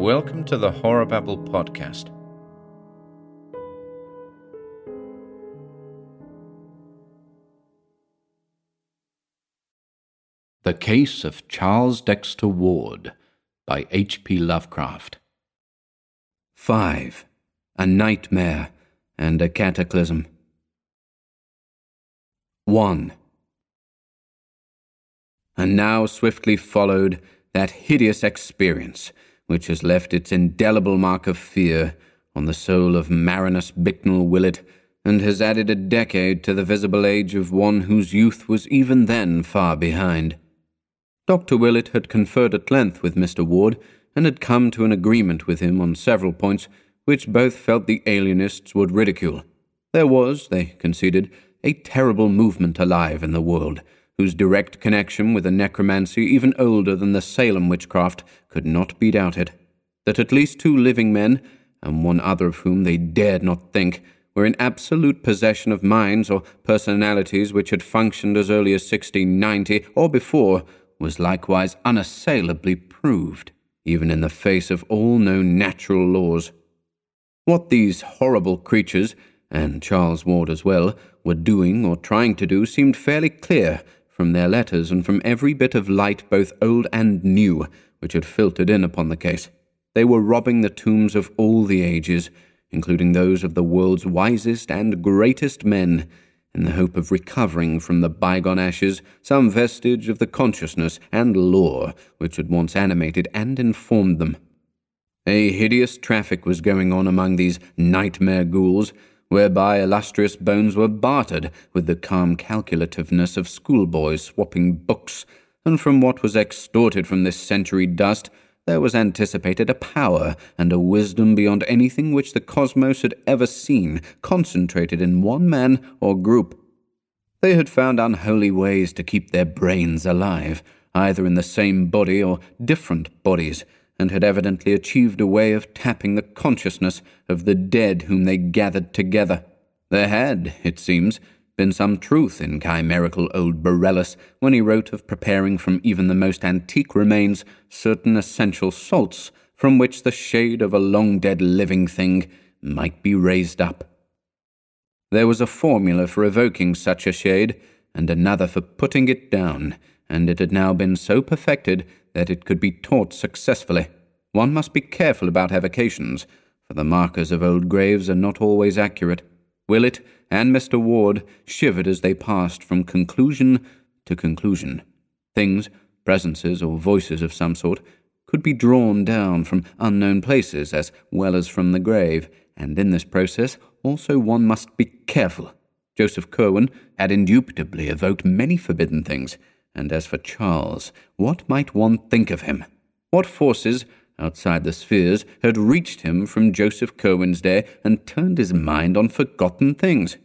Welcome to the Horror Babble podcast. The Case of Charles Dexter Ward by H.P. Lovecraft. 5. A Nightmare and a Cataclysm. 1. And now swiftly followed that hideous experience which has left its indelible mark of fear on the soul of Marinus Bicknell Willett and has added a decade to the visible age of one whose youth was even then far behind. Dr. Willett had conferred at length with Mr. Ward and had come to an agreement with him on several points which both felt the alienists would ridicule. There was, they conceded, a terrible movement alive in the world whose direct connection with a necromancy even older than the Salem witchcraft could not be doubted. That at least two living men, and one other of whom they dared not think, were in absolute possession of minds or personalities which had functioned as early as 1690 or before, was likewise unassailably proved, even in the face of all known natural laws. What these horrible creatures, and Charles Ward as well, were doing or trying to do seemed fairly clear from their letters and from every bit of light, both old and new, which had filtered in upon the case. They were robbing the tombs of all the ages, including those of the world's wisest and greatest men, in the hope of recovering from the bygone ashes some vestige of the consciousness and lore which had once animated and informed them. A hideous traffic was going on among these nightmare ghouls, whereby illustrious bones were bartered with the calm calculativeness of schoolboys swapping books, and from what was extorted from this century dust, there was anticipated a power and a wisdom beyond anything which the cosmos had ever seen, concentrated in one man or group. They had found unholy ways to keep their brains alive, either in the same body or different bodies and had evidently achieved a way of tapping the consciousness of the dead whom they gathered together. There had, it seems, been some truth in chimerical old Borellus when he wrote of preparing from even the most antique remains certain essential salts from which the shade of a long dead living thing might be raised up. There was a formula for evoking such a shade, and another for putting it down, and it had now been so perfected that it could be taught successfully. One must be careful about evocations, for the markers of old graves are not always accurate. Willett and Mr. Ward shivered as they passed from conclusion to conclusion. Things, presences, or voices of some sort could be drawn down from unknown places as well as from the grave, and in this process also one must be careful. Joseph Curwen had indubitably evoked many forbidden things, and as for Charles, what might one think of him? What forces, outside the spheres, had reached him from Joseph Curwen's day and turned his mind on forgotten things?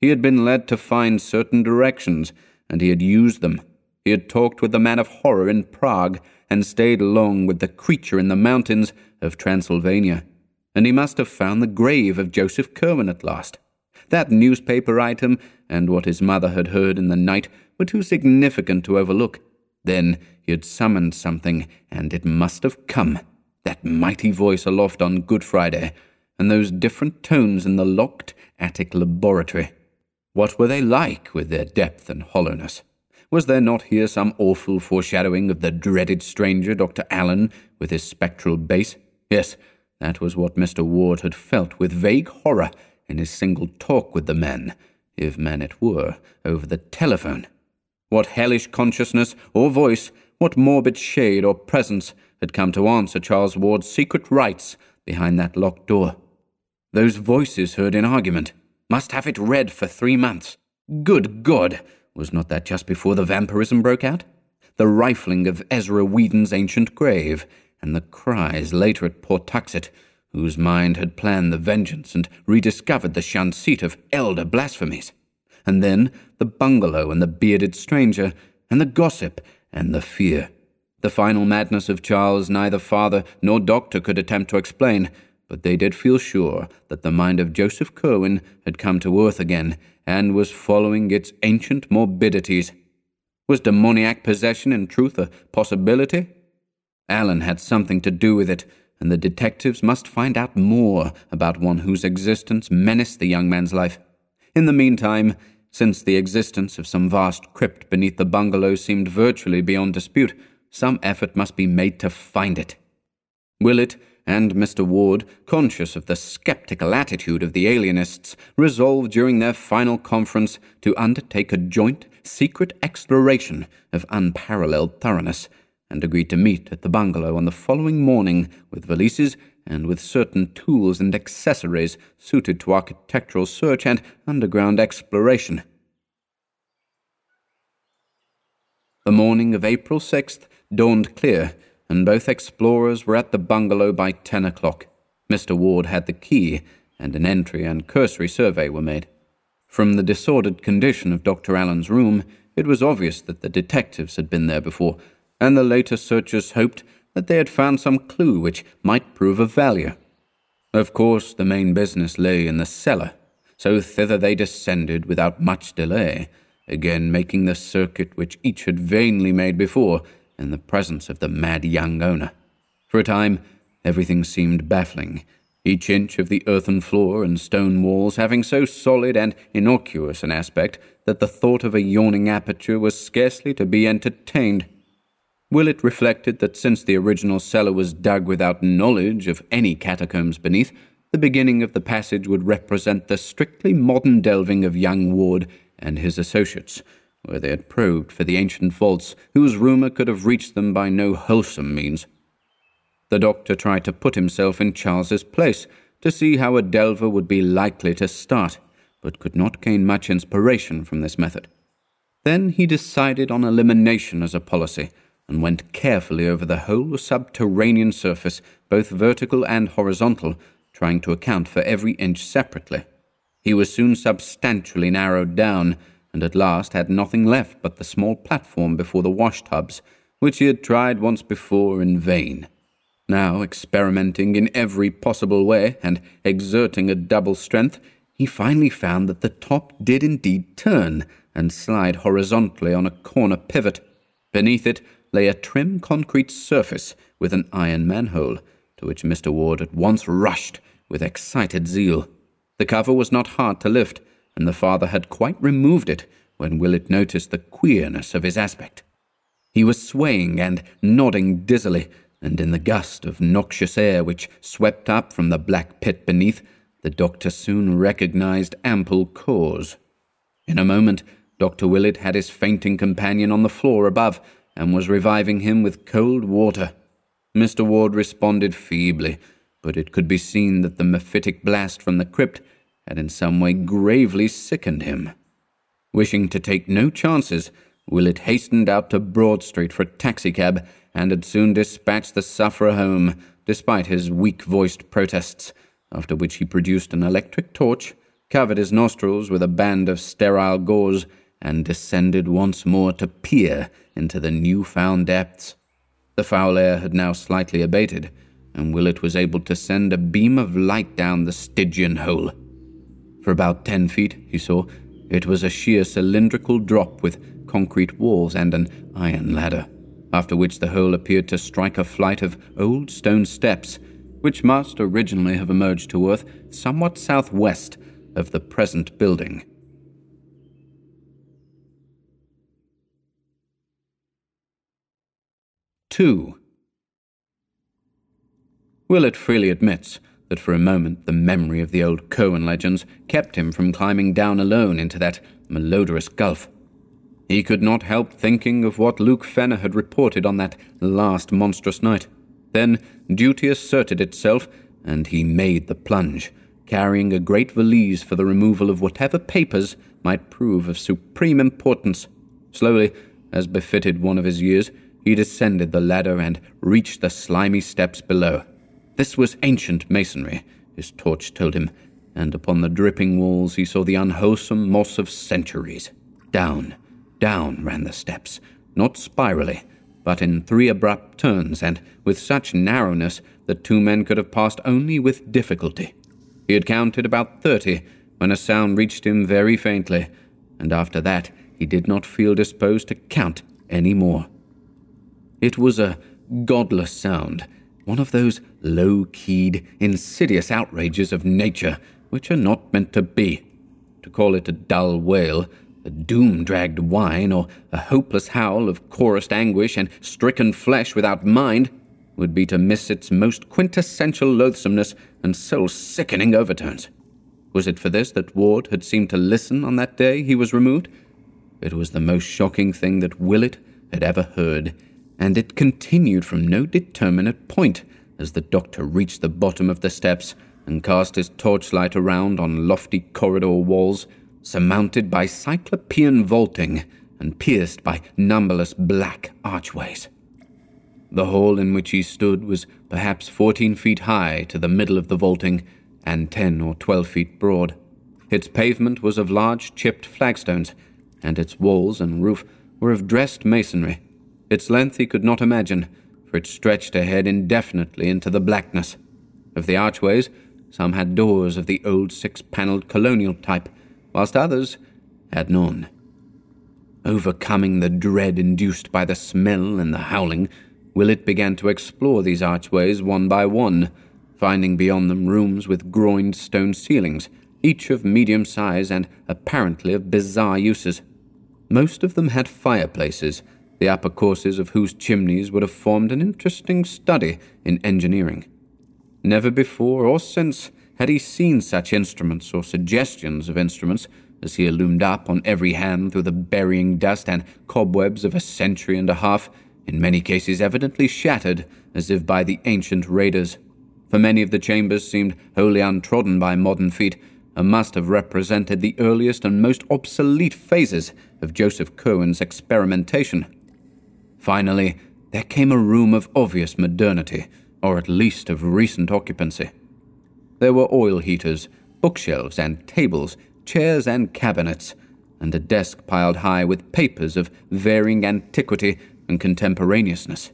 He had been led to find certain directions, and he had used them. He had talked with the man of horror in Prague, and stayed long with the creature in the mountains of Transylvania. And he must have found the grave of Joseph Curwen at last. That newspaper item, and what his mother had heard in the night, were too significant to overlook. Then he had summoned something, and it must have come. That mighty voice aloft on Good Friday, and those different tones in the locked attic laboratory. What were they like with their depth and hollowness? Was there not here some awful foreshadowing of the dreaded stranger, Dr. Allen, with his spectral bass? Yes, that was what Mr. Ward had felt with vague horror in his single talk with the man, if man it were, over the telephone. What hellish consciousness or voice, what morbid shade or presence had come to answer Charles Ward's secret rites behind that locked door? Those voices heard in argument must have it read for three months. Good God! Was not that just before the vampirism broke out? The rifling of Ezra Weeden's ancient grave, and the cries later at Pawtuxet, whose mind had planned the vengeance and rediscovered the shunned seat of elder blasphemies and then the bungalow and the bearded stranger, and the gossip and the fear. The final madness of Charles neither father nor doctor could attempt to explain, but they did feel sure that the mind of Joseph Curwen had come to earth again and was following its ancient morbidities. Was demoniac possession in truth a possibility? Allen had something to do with it, and the detectives must find out more about one whose existence menaced the young man's life. In the meantime, since the existence of some vast crypt beneath the bungalow seemed virtually beyond dispute, some effort must be made to find it. Willett and Mr. Ward, conscious of the skeptical attitude of the alienists, resolved during their final conference to undertake a joint, secret exploration of unparalleled thoroughness, and agreed to meet at the bungalow on the following morning with valises and with certain tools and accessories suited to architectural search and underground exploration. The morning of April 6th dawned clear and both explorers were at the bungalow by ten o'clock. Mr. Ward had the key, and an entry and cursory survey were made. From the disordered condition of Dr. Allen's room, it was obvious that the detectives had been there before, and the later searchers hoped that they had found some clue which might prove of value. Of course, the main business lay in the cellar, so thither they descended without much delay, again making the circuit which each had vainly made before, in the presence of the mad young owner. For a time, everything seemed baffling, each inch of the earthen floor and stone walls having so solid and innocuous an aspect that the thought of a yawning aperture was scarcely to be entertained. Willett reflected that since the original cellar was dug without knowledge of any catacombs beneath, the beginning of the passage would represent the strictly modern delving of young Ward and his associates, where they had probed for the ancient vaults whose rumour could have reached them by no wholesome means. The doctor tried to put himself in Charles's place to see how a delver would be likely to start, but could not gain much inspiration from this method. Then he decided on elimination as a policy, and went carefully over the whole subterranean surface, both vertical and horizontal, trying to account for every inch separately. He was soon substantially narrowed down, and at last had nothing left but the small platform before the washtubs, which he had tried once before in vain. Now, experimenting in every possible way and exerting a double strength, he finally found that the top did indeed turn and slide horizontally on a corner pivot. Beneath it lay a trim concrete surface with an iron manhole, to which Mr. Ward at once rushed with excited zeal. The cover was not hard to lift, and the father had quite removed it when Willett noticed the queerness of his aspect. He was swaying and nodding dizzily, and in the gust of noxious air which swept up from the black pit beneath, the doctor soon recognized ample cause. In a moment, Dr. Willett had his fainting companion on the floor above, and was reviving him with cold water. Mr. Ward responded feebly, but it could be seen that the mephitic blast from the crypt had in some way gravely sickened him. Wishing to take no chances, Willett hastened out to Broad Street for a taxicab and had soon dispatched the sufferer home, despite his weak voiced protests, after which he produced an electric torch, covered his nostrils with a band of sterile gauze, and descended once more to peer into the new found depths. The foul air had now slightly abated, and Willett was able to send a beam of light down the Stygian hole. For about ten feet, he saw, it was a sheer cylindrical drop with concrete walls and an iron ladder, after which the hole appeared to strike a flight of old stone steps, which must originally have emerged to earth somewhat southwest of the present building. Two. Willett freely admits that for a moment the memory of the old Curwen legends kept him from climbing down alone into that malodorous gulf. He could not help thinking of what Luke Fenner had reported on that last monstrous night. Then duty asserted itself, and he made the plunge, carrying a great valise for the removal of whatever papers might prove of supreme importance. Slowly, as befitted one of his years, he descended the ladder and reached the slimy steps below. This was ancient masonry, his torch told him, and upon the dripping walls he saw the unwholesome moss of centuries. Down, down ran the steps, not spirally, but in three abrupt turns, and with such narrowness that two men could have passed only with difficulty. He had counted about thirty when a sound reached him very faintly, and after that he did not feel disposed to count any more. It was a godless sound, one of those low keyed, insidious outrages of nature which are not meant to be. To call it a dull wail, a doom dragged whine, or a hopeless howl of chorused anguish and stricken flesh without mind would be to miss its most quintessential loathsomeness and soul sickening overtones. Was it for this that Ward had seemed to listen on that day he was removed? It was the most shocking thing that Willett had ever heard, and it continued from no determinate point as the doctor reached the bottom of the steps and cast his torchlight around on lofty corridor walls surmounted by cyclopean vaulting and pierced by numberless black archways. The hall in which he stood was perhaps fourteen feet high to the middle of the vaulting and ten or twelve feet broad. Its pavement was of large chipped flagstones, and its walls and roof were of dressed masonry. Its length he could not imagine, for it stretched ahead indefinitely into the blackness. Of the archways, some had doors of the old six panelled colonial type, whilst others had none. Overcoming the dread induced by the smell and the howling, Willett began to explore these archways one by one, finding beyond them rooms with groined stone ceilings, each of medium size and apparently of bizarre uses. Most of them had fireplaces, the upper courses of whose chimneys would have formed an interesting study in engineering. Never before or since had he seen such instruments or suggestions of instruments as here loomed up on every hand through the burying dust and cobwebs of a century and a half, in many cases evidently shattered as if by the ancient raiders. For many of the chambers seemed wholly untrodden by modern feet, and must have represented the earliest and most obsolete phases of Joseph Curwen's experimentation. Finally, there came a room of obvious modernity, or at least of recent occupancy. There were oil heaters, bookshelves and tables, chairs and cabinets, and a desk piled high with papers of varying antiquity and contemporaneousness.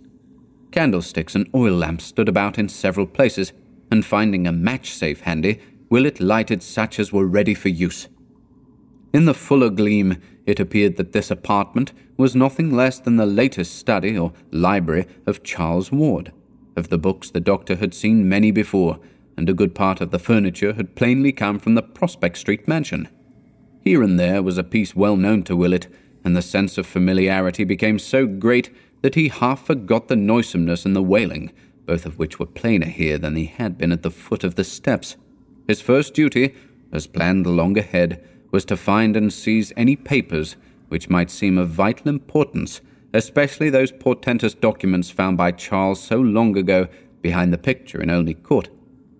Candlesticks and oil lamps stood about in several places, and finding a match safe handy, Willett lighted such as were ready for use. In the fuller gleam, it appeared that this apartment was nothing less than the latest study or library of Charles Ward. Of the books, the doctor had seen many before, and a good part of the furniture had plainly come from the Prospect Street mansion. Here and there was a piece well known to Willett, and the sense of familiarity became so great that he half forgot the noisomeness and the wailing, both of which were plainer here than they had been at the foot of the steps. His first duty, as planned long ahead, was to find and seize any papers which might seem of vital importance, especially those portentous documents found by Charles so long ago behind the picture in Olney Court.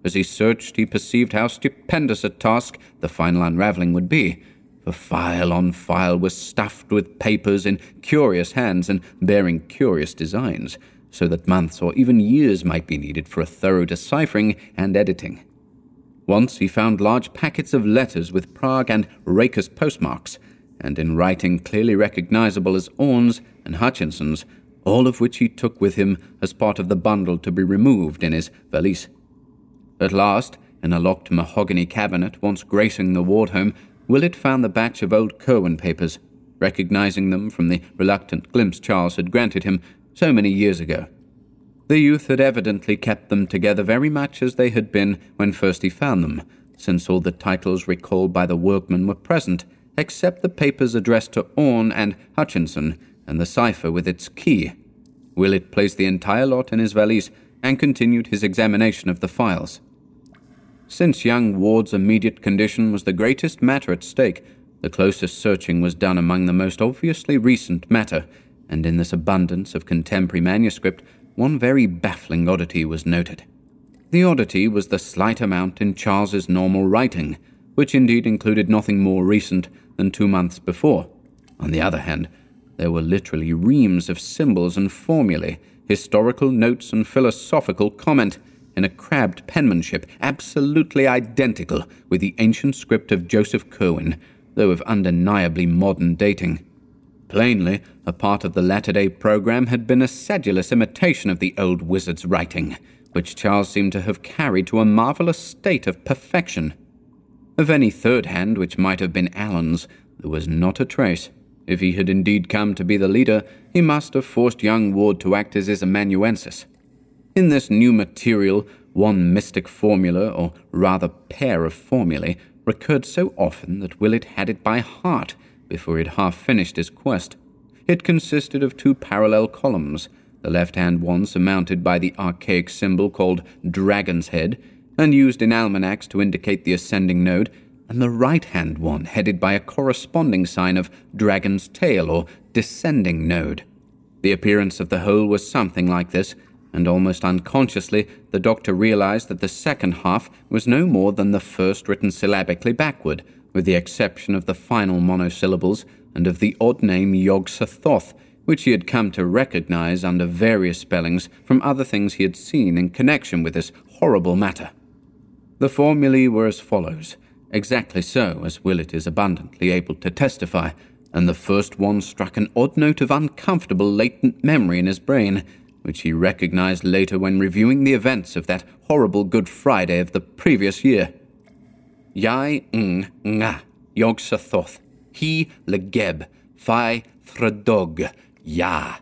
As he searched, he perceived how stupendous a task the final unravelling would be, for file on file was stuffed with papers in curious hands and bearing curious designs, so that months or even years might be needed for a thorough deciphering and editing. Once he found large packets of letters with Prague and Rakus postmarks, and in writing clearly recognizable as Orne's and Hutchinson's, all of which he took with him as part of the bundle to be removed in his valise. At last, in a locked mahogany cabinet once gracing the ward home, Willett found the batch of old Curwen papers, recognizing them from the reluctant glimpse Charles had granted him so many years ago. The youth had evidently kept them together very much as they had been when first he found them, since all the titles recalled by the workman were present, except the papers addressed to Orne and Hutchinson, and the cipher with its key. Willett placed the entire lot in his valise and continued his examination of the files. Since young Ward's immediate condition was the greatest matter at stake, the closest searching was done among the most obviously recent matter, and in this abundance of contemporary manuscript, one very baffling oddity was noted. The oddity was the slight amount in Charles's normal writing, which indeed included nothing more recent than two months before. On the other hand, there were literally reams of symbols and formulae, historical notes and philosophical comment, in a crabbed penmanship absolutely identical with the ancient script of Joseph Curwen, though of undeniably modern dating. Plainly, a part of the latter day program had been a sedulous imitation of the old wizard's writing, which Charles seemed to have carried to a marvelous state of perfection. Of any third hand which might have been Allen's, there was not a trace. If he had indeed come to be the leader, he must have forced young Ward to act as his amanuensis. In this new material, one mystic formula, or rather pair of formulae, recurred so often that Willett had it by heart before he had half finished his quest. It consisted of two parallel columns, the left hand one surmounted by the archaic symbol called Dragon's Head, and used in almanacs to indicate the ascending node, and the right hand one headed by a corresponding sign of Dragon's Tail or descending node. The appearance of the whole was something like this, and almost unconsciously the doctor realized that the second half was no more than the first written syllabically backward, with the exception of the final monosyllables and of the odd name Yog-Sothoth, which he had come to recognize under various spellings from other things he had seen in connection with this horrible matter. The formulae were as follows, exactly so as Willett is abundantly able to testify, and the first one struck an odd note of uncomfortable latent memory in his brain, which he recognized later when reviewing the events of that horrible Good Friday of the previous year. Yai ng nga, Yog Sothoth, he legeb, phi throdog, ya.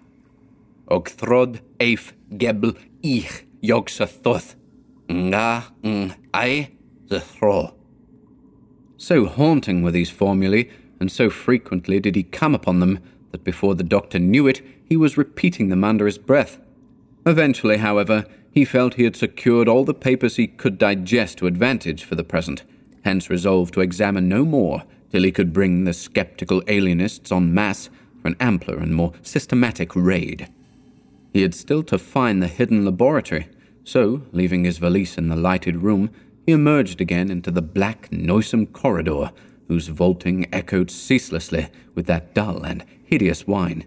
Og throd eif gebl ich, Yog Sothoth, nga ng ai, the thro. So haunting were these formulae, and so frequently did he come upon them, that before the doctor knew it, he was repeating them under his breath. Eventually, however, he felt he had secured all the papers he could digest to advantage for the present, hence resolved to examine no more till he could bring the sceptical alienists en masse for an ampler and more systematic raid. He had still to find the hidden laboratory, so, leaving his valise in the lighted room, he emerged again into the black, noisome corridor, whose vaulting echoed ceaselessly with that dull and hideous whine.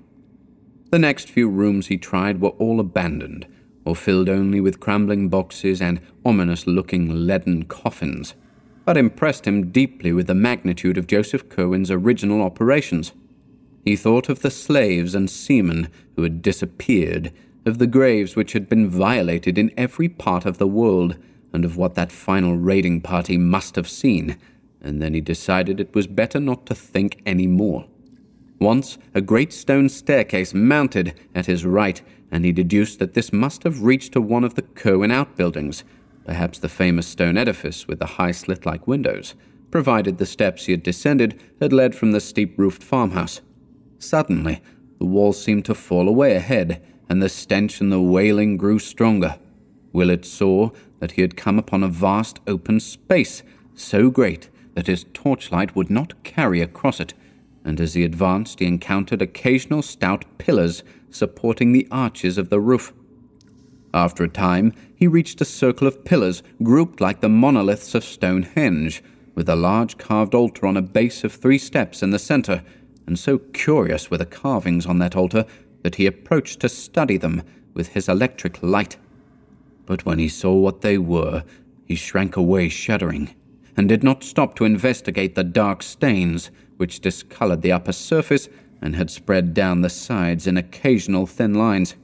The next few rooms he tried were all abandoned, or filled only with crumbling boxes and ominous looking leaden coffins, but impressed him deeply with the magnitude of Joseph Curwen's original operations. He thought of the slaves and seamen who had disappeared, of the graves which had been violated in every part of the world, and of what that final raiding party must have seen, and then he decided it was better not to think any more. Once, a great stone staircase mounted at his right, and he deduced that this must have reached to one of the Curwen outbuildings, perhaps the famous stone edifice with the high slit like windows, provided the steps he had descended had led from the steep roofed farmhouse. Suddenly, the wall seemed to fall away ahead, and the stench and the wailing grew stronger. Willett saw that he had come upon a vast open space, so great that his torchlight would not carry across it and as he advanced, he encountered occasional stout pillars supporting the arches of the roof. After a time, he reached a circle of pillars grouped like the monoliths of Stonehenge, with a large carved altar on a base of three steps in the center, and so curious were the carvings on that altar that he approached to study them with his electric light. But when he saw what they were, he shrank away shuddering, and did not stop to investigate the dark stains which discolored the upper surface and had spread down the sides in occasional thin lines.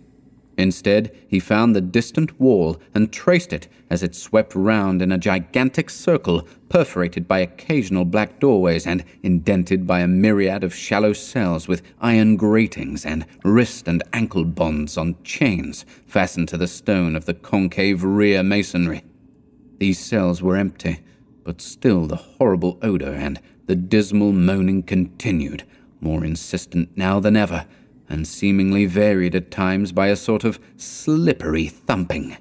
Instead, he found the distant wall and traced it as it swept round in a gigantic circle, perforated by occasional black doorways and indented by a myriad of shallow cells with iron gratings and wrist and ankle bonds on chains fastened to the stone of the concave rear masonry. These cells were empty, but still the horrible odor and the dismal moaning continued, more insistent now than ever, and seemingly varied at times by a sort of slippery thumping.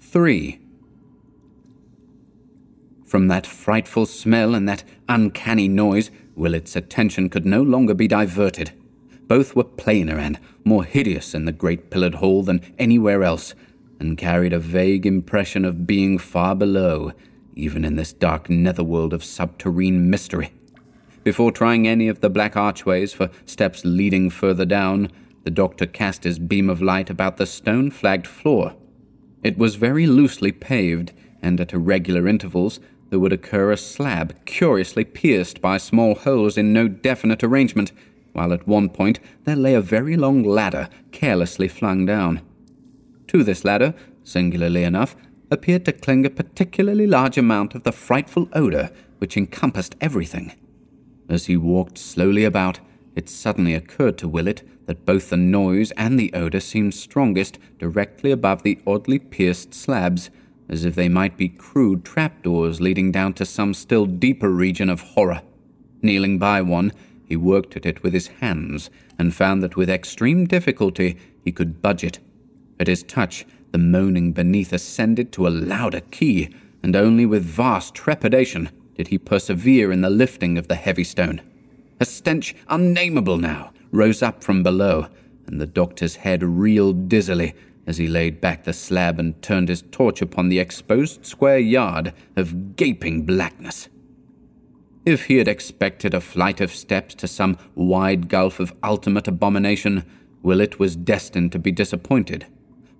3. From that frightful smell and that uncanny noise, Willett's attention could no longer be diverted. Both were plainer and more hideous in the great pillared hall than anywhere else, and carried a vague impression of being far below, even in this dark netherworld of subterrene mystery. Before trying any of the black archways for steps leading further down, the doctor cast his beam of light about the stone flagged floor. It was very loosely paved, and at irregular intervals there would occur a slab curiously pierced by small holes in no definite arrangement, while at one point there lay a very long ladder carelessly flung down. To this ladder, singularly enough, appeared to cling a particularly large amount of the frightful odor which encompassed everything. As he walked slowly about, it suddenly occurred to Willett that both the noise and the odor seemed strongest directly above the oddly pierced slabs, as if they might be crude trapdoors leading down to some still deeper region of horror. Kneeling by one, he worked at it with his hands and found that with extreme difficulty he could budge it. At his touch, the moaning beneath ascended to a louder key, and only with vast trepidation did he persevere in the lifting of the heavy stone. A stench unnameable now rose up from below, and the doctor's head reeled dizzily as he laid back the slab and turned his torch upon the exposed square yard of gaping blackness. If he had expected a flight of steps to some wide gulf of ultimate abomination, Willett was destined to be disappointed.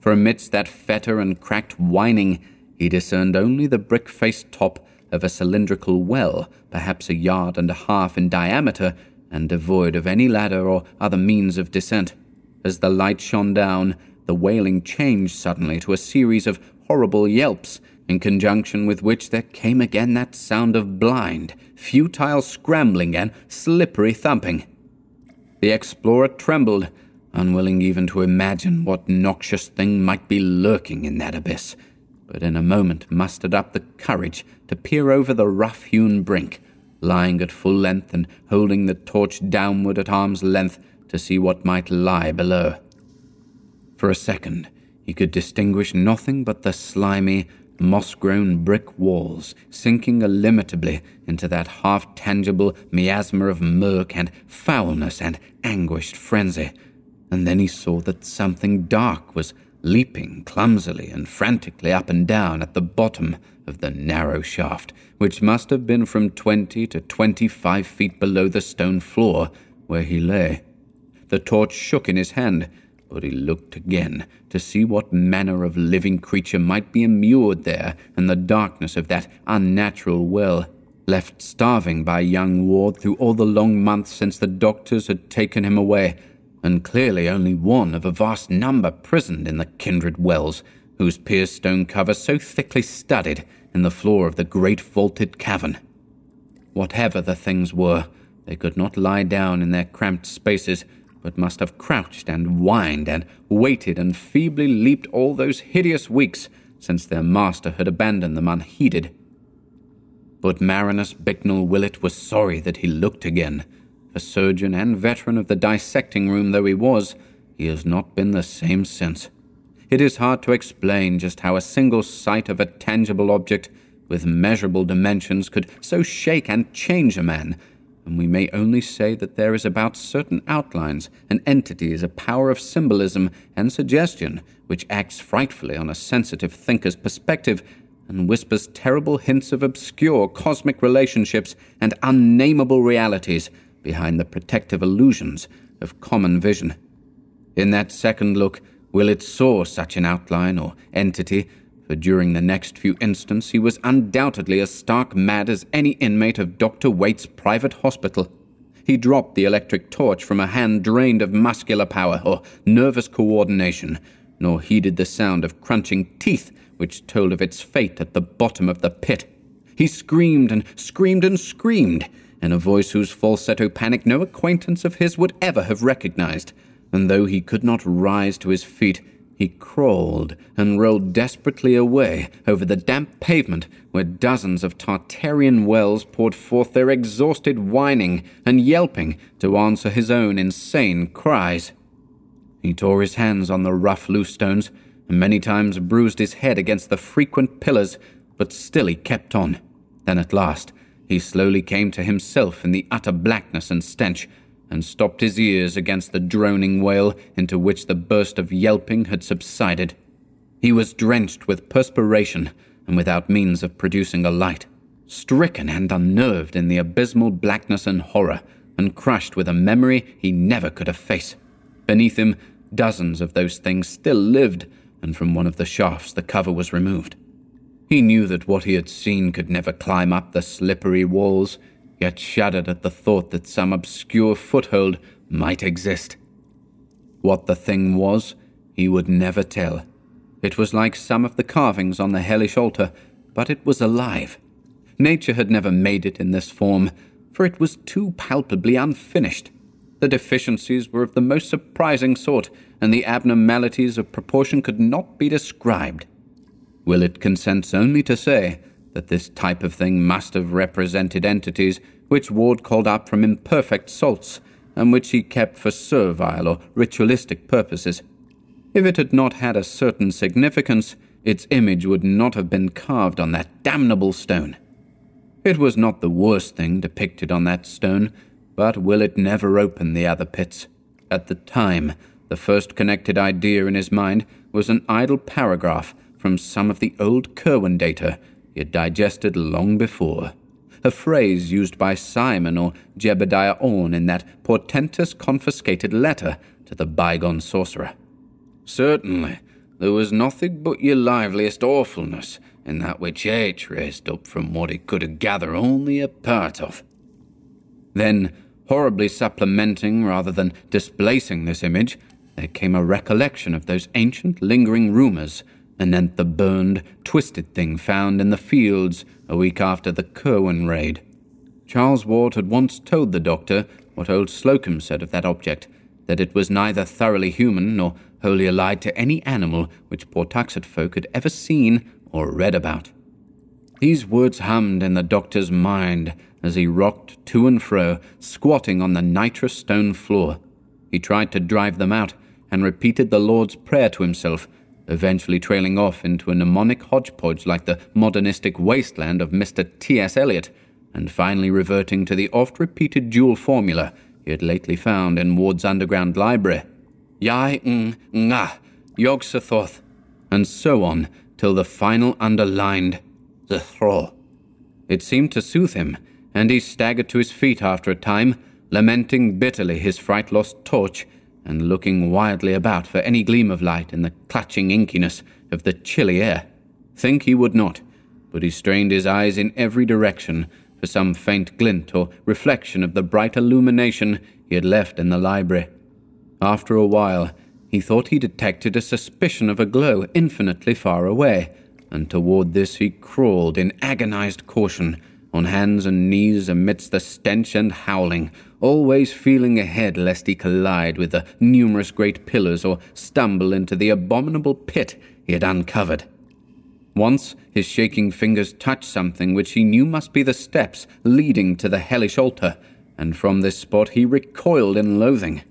For amidst that fetter and cracked whining, he discerned only the brick faced top of a cylindrical well, perhaps a yard and a half in diameter, and devoid of any ladder or other means of descent. As the light shone down, the wailing changed suddenly to a series of horrible yelps, in conjunction with which there came again that sound of blind, futile scrambling and slippery thumping. The explorer trembled, unwilling even to imagine what noxious thing might be lurking in that abyss, but in a moment mustered up the courage to peer over the rough hewn brink, lying at full length and holding the torch downward at arm's length to see what might lie below. For a second, he could distinguish nothing but the slimy, moss grown brick walls, sinking illimitably into that half tangible miasma of murk and foulness and anguished frenzy. And then he saw that something dark was leaping clumsily and frantically up and down at the bottom of the narrow shaft, which must have been from twenty to twenty five feet below the stone floor where he lay. The torch shook in his hand, but he looked again to see what manner of living creature might be immured there in the darkness of that unnatural well, left starving by young Ward through all the long months since the doctors had taken him away, and clearly only one of a vast number prisoned in the kindred wells, whose pierced stone cover so thickly studded in the floor of the great vaulted cavern. Whatever the things were, they could not lie down in their cramped spaces but must have crouched and whined and waited and feebly leaped all those hideous weeks since their master had abandoned them unheeded. But Marinus Bicknell Willett was sorry that he looked again. A surgeon and veteran of the dissecting room though he was, he has not been the same since. It is hard to explain just how a single sight of a tangible object with measurable dimensions could so shake and change a man and we may only say that there is about certain outlines and entities a power of symbolism and suggestion which acts frightfully on a sensitive thinker's perspective and whispers terrible hints of obscure cosmic relationships and unnameable realities behind the protective illusions of common vision. In that second look, Willett saw such an outline or entity for during the next few instants he was undoubtedly as stark mad as any inmate of Dr. Waite's private hospital. He dropped the electric torch from a hand drained of muscular power or nervous coordination, nor heeded the sound of crunching teeth which told of its fate at the bottom of the pit. He screamed and screamed and screamed, in a voice whose falsetto panic no acquaintance of his would ever have recognized, and though he could not rise to his feet, he crawled and rolled desperately away over the damp pavement where dozens of Tartarian wells poured forth their exhausted whining and yelping to answer his own insane cries. He tore his hands on the rough loose stones and many times bruised his head against the frequent pillars, but still he kept on. Then at last he slowly came to himself in the utter blackness and stench and stopped his ears against the droning wail into which the burst of yelping had subsided. He was drenched with perspiration and without means of producing a light, stricken and unnerved in the abysmal blackness and horror, and crushed with a memory he never could efface. Beneath him, dozens of those things still lived, and from one of the shafts the cover was removed. He knew that what he had seen could never climb up the slippery walls, yet shuddered at the thought that some obscure foothold might exist. What the thing was, he would never tell. It was like some of the carvings on the hellish altar, but it was alive. Nature had never made it in this form, for it was too palpably unfinished. The deficiencies were of the most surprising sort, and the abnormalities of proportion could not be described. Willett consents only to say that this type of thing must have represented entities which Ward called up from imperfect salts, and which he kept for servile or ritualistic purposes. If it had not had a certain significance, its image would not have been carved on that damnable stone. It was not the worst thing depicted on that stone, but Willett never opened the other pits. At the time, the first connected idea in his mind was an idle paragraph from some of the old Curwen data he had digested long before. A phrase used by Simon or Jedediah Orne in that portentous confiscated letter to the bygone sorcerer. Certainly, there was nothing but your liveliest awfulness in that which H raised up from what he could gather only a part of. Then, horribly supplementing rather than displacing this image, there came a recollection of those ancient lingering rumours anent the burned, twisted thing found in the fields a week after the Curwen raid. Charles Ward had once told the doctor what old Slocum said of that object, that it was neither thoroughly human nor wholly allied to any animal which Pawtuxet folk had ever seen or read about. These words hummed in the doctor's mind as he rocked to and fro, squatting on the nitrous stone floor. He tried to drive them out and repeated the Lord's Prayer to himself, eventually trailing off into a mnemonic hodgepodge like the modernistic wasteland of Mr. T.S. Eliot, and finally reverting to the oft repeated dual formula he had lately found in Ward's underground library Yai ng Yog Sothoth, and so on till the final underlined the. It seemed to soothe him, and he staggered to his feet after a time, lamenting bitterly his fright lost torch, and looking wildly about for any gleam of light in the clutching inkiness of the chilly air. Think he would not, but he strained his eyes in every direction for some faint glint or reflection of the bright illumination he had left in the library. After a while, he thought he detected a suspicion of a glow infinitely far away, and toward this he crawled in agonized caution, on hands and knees amidst the stench and howling, always feeling ahead lest he collide with the numerous great pillars or stumble into the abominable pit he had uncovered. Once his shaking fingers touched something which he knew must be the steps leading to the hellish altar, and from this spot he recoiled in loathing.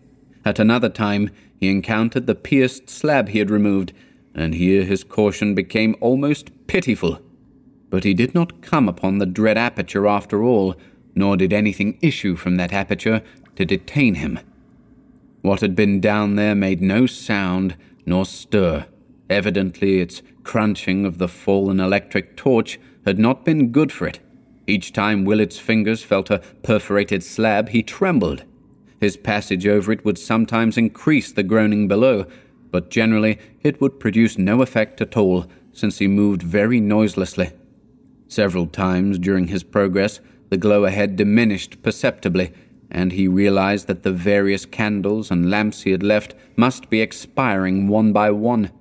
At another time, he encountered the pierced slab he had removed, and here his caution became almost pitiful. But he did not come upon the dread aperture after all, nor did anything issue from that aperture to detain him. What had been down there made no sound nor stir. Evidently, its crunching of the fallen electric torch had not been good for it. Each time Willett's fingers felt a perforated slab, he trembled. His passage over it would sometimes increase the groaning below, but generally it would produce no effect at all, since he moved very noiselessly. Several times during his progress, the glow ahead diminished perceptibly, and he realized that the various candles and lamps he had left must be expiring one by one.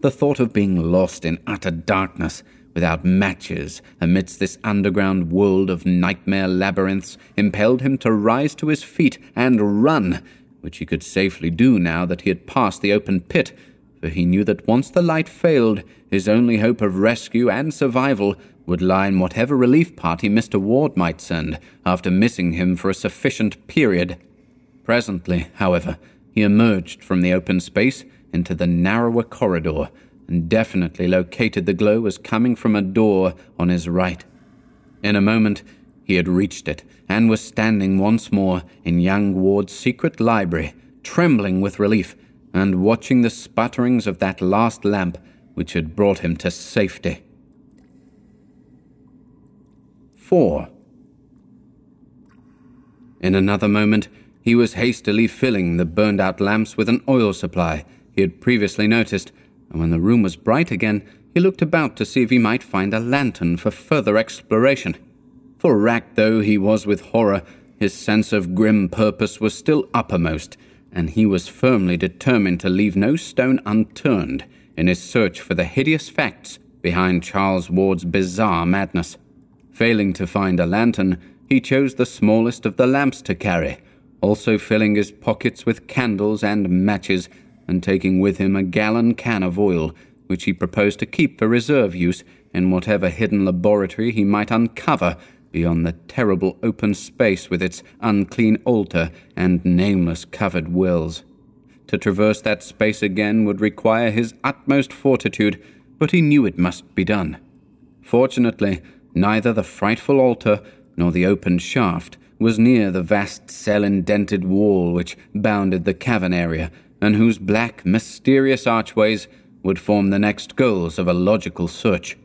The thought of being lost in utter darkness without matches amidst this underground world of nightmare labyrinths impelled him to rise to his feet and run, which he could safely do now that he had passed the open pit, for he knew that once the light failed, his only hope of rescue and survival would lie in whatever relief party Mr. Ward might send after missing him for a sufficient period. Presently, however, he emerged from the open space into the narrower corridor and definitely located the glow as coming from a door on his right. In a moment, he had reached it and was standing once more in young Ward's secret library, trembling with relief and watching the sputterings of that last lamp which had brought him to safety. 4. In another moment, he was hastily filling the burned out lamps with an oil supply he had previously noticed and when the room was bright again, he looked about to see if he might find a lantern for further exploration. For racked though he was with horror, his sense of grim purpose was still uppermost, and he was firmly determined to leave no stone unturned in his search for the hideous facts behind Charles Ward's bizarre madness. Failing to find a lantern, he chose the smallest of the lamps to carry, also filling his pockets with candles and matches, and taking with him a gallon can of oil, which he proposed to keep for reserve use in whatever hidden laboratory he might uncover beyond the terrible open space with its unclean altar and nameless covered wells. To traverse that space again would require his utmost fortitude, but he knew it must be done. Fortunately, neither the frightful altar nor the open shaft was near the vast cell indented wall which bounded the cavern area, and whose black, mysterious archways would form the next goals of a logical search.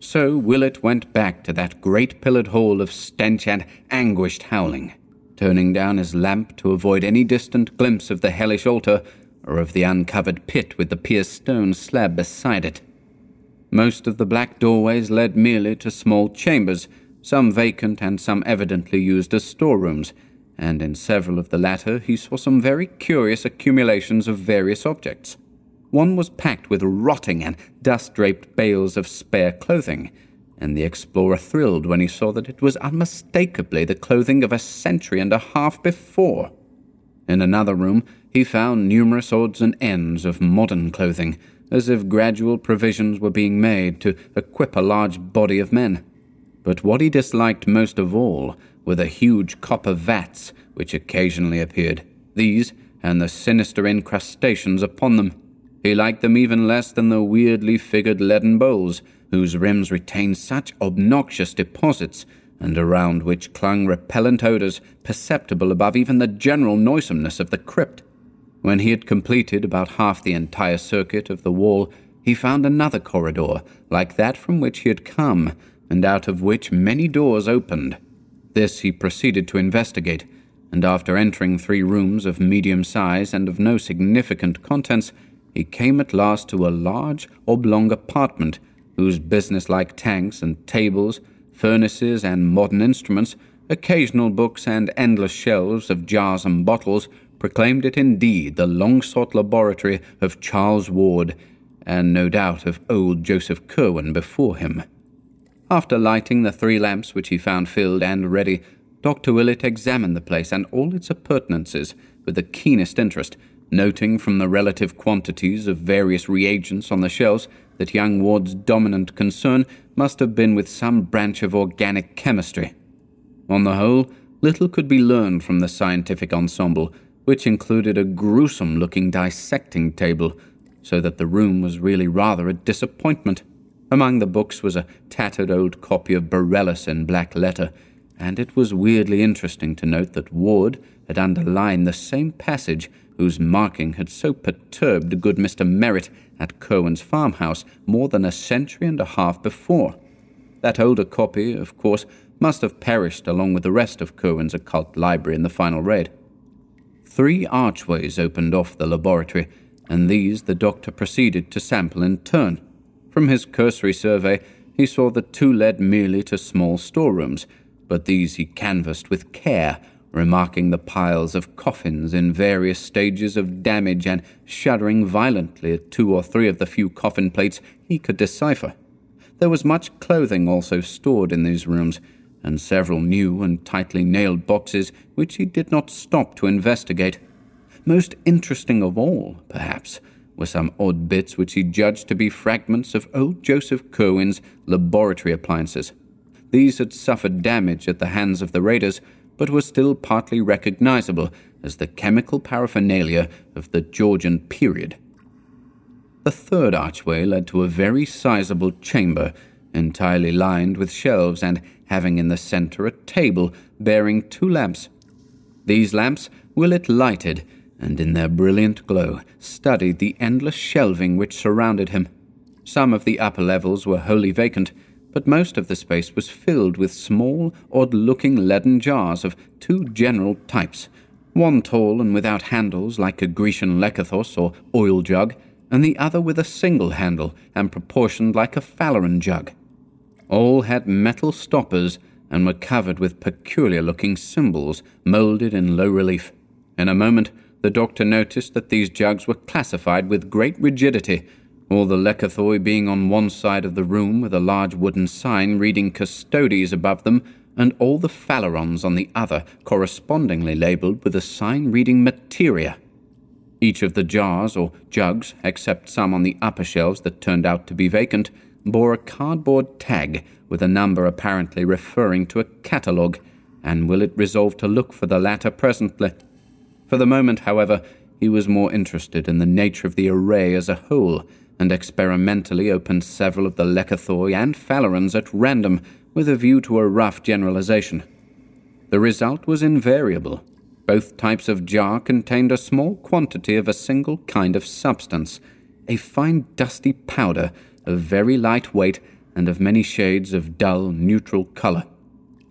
So Willett went back to that great pillared hall of stench and anguished howling, turning down his lamp to avoid any distant glimpse of the hellish altar or of the uncovered pit with the pierced stone slab beside it. Most of the black doorways led merely to small chambers, some vacant and some evidently used as storerooms, and in several of the latter he saw some very curious accumulations of various objects. One was packed with rotting and dust draped bales of spare clothing, and the explorer thrilled when he saw that it was unmistakably the clothing of a century and a half before. In another room, he found numerous odds and ends of modern clothing, as if gradual provisions were being made to equip a large body of men. But what he disliked most of all were the huge copper vats which occasionally appeared, these and the sinister incrustations upon them. He liked them even less than the weirdly figured leaden bowls, whose rims retained such obnoxious deposits, and around which clung repellent odours perceptible above even the general noisomeness of the crypt. When he had completed about half the entire circuit of the wall, he found another corridor, like that from which he had come, and out of which many doors opened. This he proceeded to investigate, and after entering three rooms of medium size and of no significant contents, he came at last to a large oblong apartment whose businesslike tanks and tables, furnaces and modern instruments, occasional books and endless shelves of jars and bottles proclaimed it indeed the long sought laboratory of Charles Ward, and no doubt of old Joseph Curwen before him. After lighting the three lamps which he found filled and ready, Dr. Willett examined the place and all its appurtenances with the keenest interest noting from the relative quantities of various reagents on the shelves that young Ward's dominant concern must have been with some branch of organic chemistry. On the whole, little could be learned from the scientific ensemble, which included a gruesome looking dissecting table, so that the room was really rather a disappointment. Among the books was a tattered old copy of Borellus in black letter, and it was weirdly interesting to note that Ward had underlined the same passage whose marking had so perturbed good Mr. Merritt at Curwen's farmhouse more than a century and a half before. That older copy, of course, must have perished along with the rest of Curwen's occult library in the final raid. Three archways opened off the laboratory, and these the doctor proceeded to sample in turn. From his cursory survey, he saw that two led merely to small storerooms, but these he canvassed with care remarking the piles of coffins in various stages of damage and shuddering violently at two or three of the few coffin plates he could decipher. There was much clothing also stored in these rooms, and several new and tightly nailed boxes which he did not stop to investigate. Most interesting of all, perhaps, were some odd bits which he judged to be fragments of old Joseph Curwen's laboratory appliances. These had suffered damage at the hands of the raiders, but were still partly recognizable as the chemical paraphernalia of the Georgian period. The third archway led to a very sizable chamber, entirely lined with shelves and having in the center a table bearing two lamps. These lamps Willett lighted, and in their brilliant glow studied the endless shelving which surrounded him. Some of the upper levels were wholly vacant, but most of the space was filled with small, odd looking leaden jars of two general types one tall and without handles like a Grecian lekythos or oil jug, and the other with a single handle and proportioned like a Phaleron jug. All had metal stoppers and were covered with peculiar looking symbols moulded in low relief. In a moment, the doctor noticed that these jugs were classified with great rigidity all the lekythoi being on one side of the room with a large wooden sign reading Custodes above them, and all the phalerons on the other correspondingly labelled with a sign reading Materia. Each of the jars or jugs, except some on the upper shelves that turned out to be vacant, bore a cardboard tag with a number apparently referring to a catalogue, and Willett resolved to look for the latter presently. For the moment, however, he was more interested in the nature of the array as a whole, and experimentally opened several of the lekythoi and phalerons at random with a view to a rough generalization. The result was invariable. Both types of jar contained a small quantity of a single kind of substance, a fine dusty powder of very light weight and of many shades of dull neutral colour.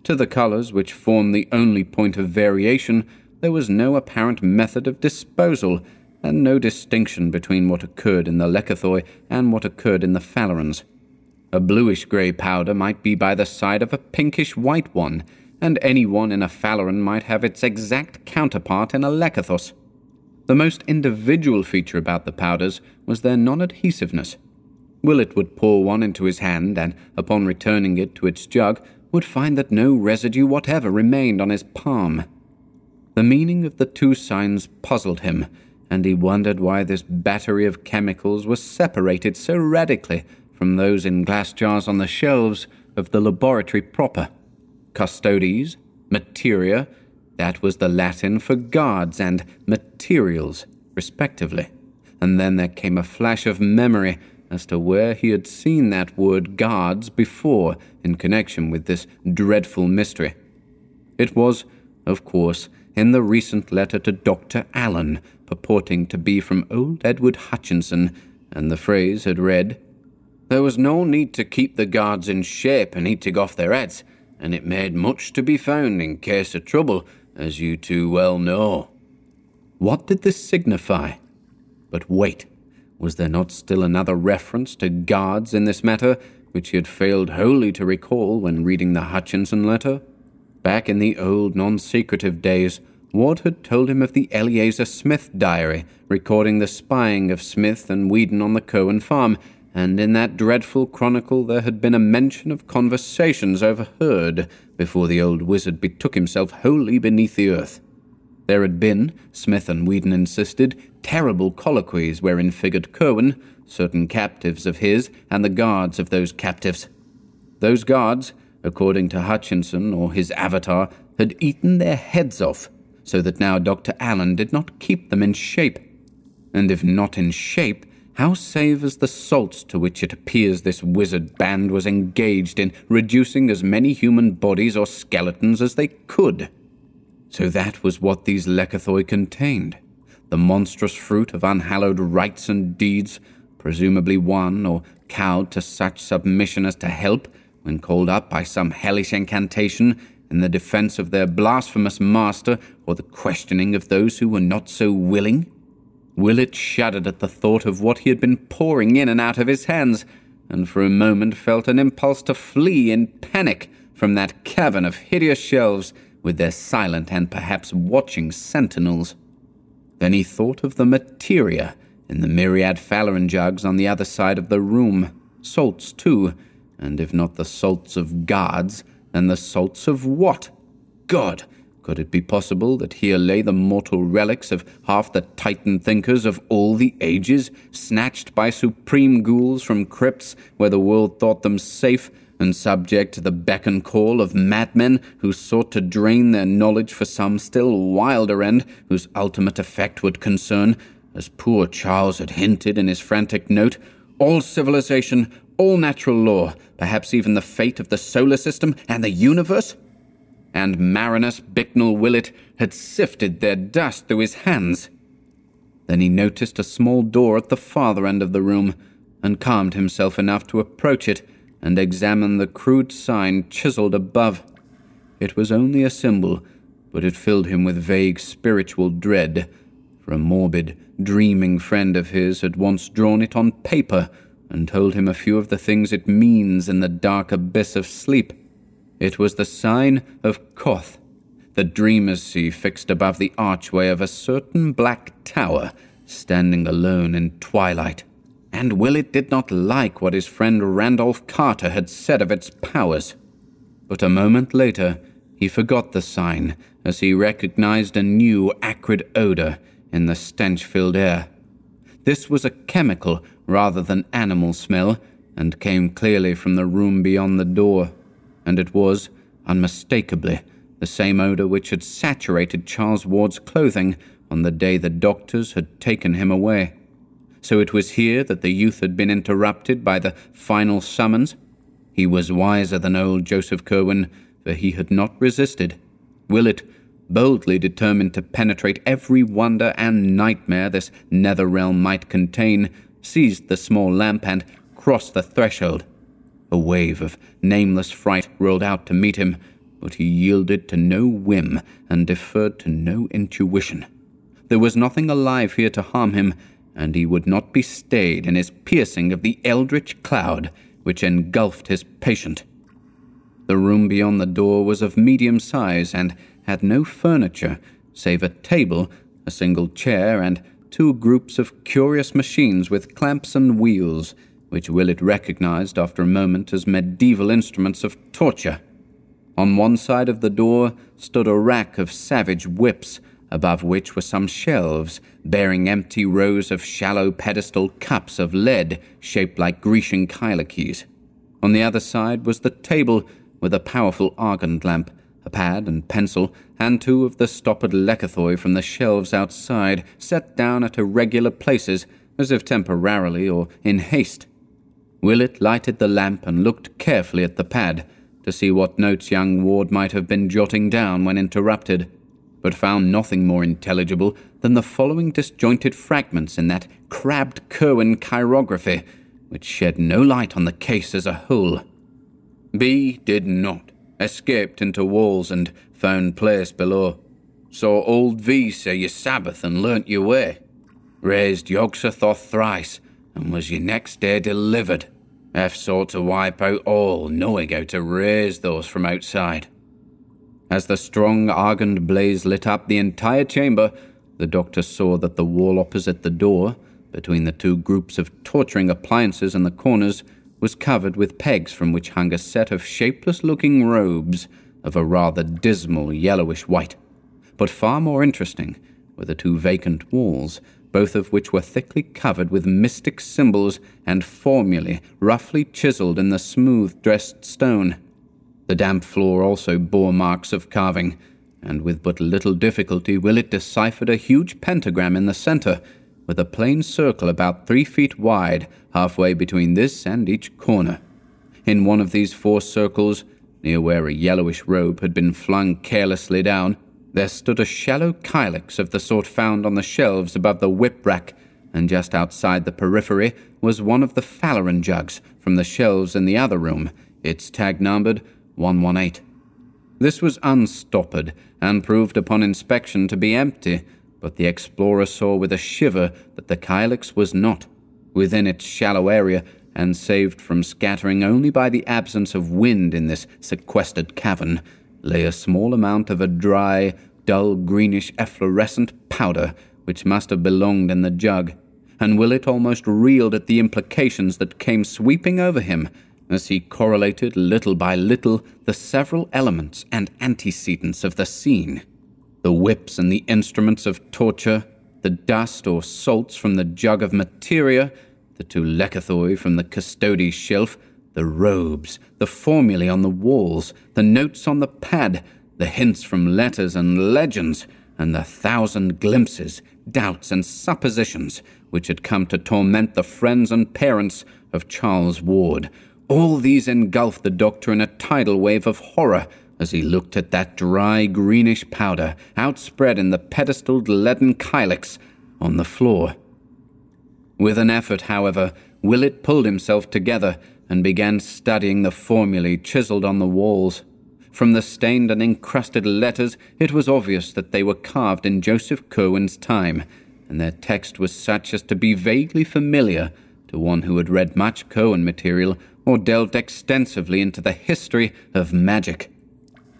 To the colours which form the only point of variation, there was no apparent method of disposal, and no distinction between what occurred in the lekythoi and what occurred in the phalerons. A bluish grey powder might be by the side of a pinkish white one, and any one in a phaleron might have its exact counterpart in a lekythos. The most individual feature about the powders was their non adhesiveness. Willett would pour one into his hand, and upon returning it to its jug, would find that no residue whatever remained on his palm. The meaning of the two signs puzzled him, and he wondered why this battery of chemicals was separated so radically from those in glass jars on the shelves of the laboratory proper. Custodes, materia, that was the Latin for guards and materials, respectively. And then there came a flash of memory as to where he had seen that word guards before in connection with this dreadful mystery. It was, of course, in the recent letter to Dr. Allen, purporting to be from old Edward Hutchinson, and the phrase had read, There was no need to keep the guards in shape and eating off their heads, and it made much to be found in case of trouble, as you too well know. What did this signify? But wait, was there not still another reference to guards in this matter, which he had failed wholly to recall when reading the Hutchinson letter? Back in the old non secretive days, Ward had told him of the Eleazar Smith diary, recording the spying of Smith and Weeden on the Curwen farm, and in that dreadful chronicle there had been a mention of conversations overheard before the old wizard betook himself wholly beneath the earth. There had been, Smith and Weeden insisted, terrible colloquies wherein figured Curwen, certain captives of his, and the guards of those captives. Those guards, according to Hutchinson or his avatar, had eaten their heads off, so that now Dr. Allen did not keep them in shape. And if not in shape, how savours the salts to which it appears this wizard band was engaged in reducing as many human bodies or skeletons as they could? So that was what these lekythoi contained the monstrous fruit of unhallowed rites and deeds, presumably won or cowed to such submission as to help, when called up by some hellish incantation, in the defense of their blasphemous master or the questioning of those who were not so willing? Willett shuddered at the thought of what he had been pouring in and out of his hands, and for a moment felt an impulse to flee in panic from that cavern of hideous shelves with their silent and perhaps watching sentinels. Then he thought of the materia in the myriad phaleron jugs on the other side of the room, salts too, and if not the salts of gods, then the salts of what? God! Could it be possible that here lay the mortal relics of half the Titan thinkers of all the ages, snatched by supreme ghouls from crypts where the world thought them safe, and subject to the beck and call of madmen who sought to drain their knowledge for some still wilder end whose ultimate effect would concern, as poor Charles had hinted in his frantic note, all civilization, all natural law, perhaps even the fate of the solar system and the universe? And Marinus Bicknell Willett had sifted their dust through his hands. Then he noticed a small door at the farther end of the room, and calmed himself enough to approach it and examine the crude sign chiseled above. It was only a symbol, but it filled him with vague spiritual dread, for a morbid, dreaming friend of his had once drawn it on paper and told him a few of the things it means in the dark abyss of sleep. It was the sign of Koth, the dreamer's see fixed above the archway of a certain black tower, standing alone in twilight and Willett did not like what his friend Randolph Carter had said of its powers. but a moment later he forgot the sign as he recognized a new acrid odor in the stench filled air. This was a chemical rather than animal smell, and came clearly from the room beyond the door, and it was, unmistakably, the same odor which had saturated Charles Ward's clothing on the day the doctors had taken him away. So it was here that the youth had been interrupted by the final summons. He was wiser than old Joseph Curwen, for he had not resisted. Willett, boldly determined to penetrate every wonder and nightmare this nether realm might contain, seized the small lamp and crossed the threshold. A wave of nameless fright rolled out to meet him, but he yielded to no whim and deferred to no intuition. There was nothing alive here to harm him, and he would not be stayed in his piercing of the eldritch cloud which engulfed his patient. The room beyond the door was of medium size and had no furniture save a table, a single chair, and two groups of curious machines with clamps and wheels, which Willett recognized after a moment as medieval instruments of torture. On one side of the door stood a rack of savage whips, above which were some shelves bearing empty rows of shallow pedestal cups of lead shaped like Grecian kylikes. On the other side was the table with a powerful argand lamp, a pad and pencil, and two of the stoppered lekythoi from the shelves outside, set down at irregular places, as if temporarily or in haste. Willett lighted the lamp and looked carefully at the pad to see what notes young Ward might have been jotting down when interrupted, but found nothing more intelligible than the following disjointed fragments in that crabbed Curwen chirography, which shed no light on the case as a whole. B did not. Escaped into walls and found place below. Saw old V say your Sabbath and learnt your way. Raised Yog-Sothoth thrice and was your next day delivered. F sought to wipe out all, knowing how to raise those from outside. As the strong argand blaze lit up the entire chamber, the doctor saw that the wall opposite the door, between the two groups of torturing appliances in the corners, was covered with pegs from which hung a set of shapeless looking robes of a rather dismal yellowish white. But far more interesting were the two vacant walls, both of which were thickly covered with mystic symbols and formulae roughly chiseled in the smooth dressed stone. The damp floor also bore marks of carving, and with but little difficulty Willett deciphered a huge pentagram in the center with a plain circle about three feet wide, halfway between this and each corner. In one of these four circles, near where a yellowish robe had been flung carelessly down, there stood a shallow kylix of the sort found on the shelves above the whip rack, and just outside the periphery was one of the Phaleron jugs from the shelves in the other room, its tag numbered 118. This was unstoppered, and proved upon inspection to be empty, but the explorer saw with a shiver that the Kylix was not. Within its shallow area, and saved from scattering only by the absence of wind in this sequestered cavern, lay a small amount of a dry, dull greenish efflorescent powder which must have belonged in the jug, and Willett almost reeled at the implications that came sweeping over him as he correlated little by little the several elements and antecedents of the scene the whips and the instruments of torture, the dust or salts from the jug of materia, the two lekythoi from the Custodes shelf, the robes, the formulae on the walls, the notes on the pad, the hints from letters and legends, and the thousand glimpses, doubts, and suppositions which had come to torment the friends and parents of Charles Ward. All these engulfed the doctor in a tidal wave of horror as he looked at that dry greenish powder outspread in the pedestaled leaden kylix on the floor. With an effort, however, Willett pulled himself together and began studying the formulae chiseled on the walls. From the stained and encrusted letters, it was obvious that they were carved in Joseph Curwen's time, and their text was such as to be vaguely familiar to one who had read much Curwen material or delved extensively into the history of magic.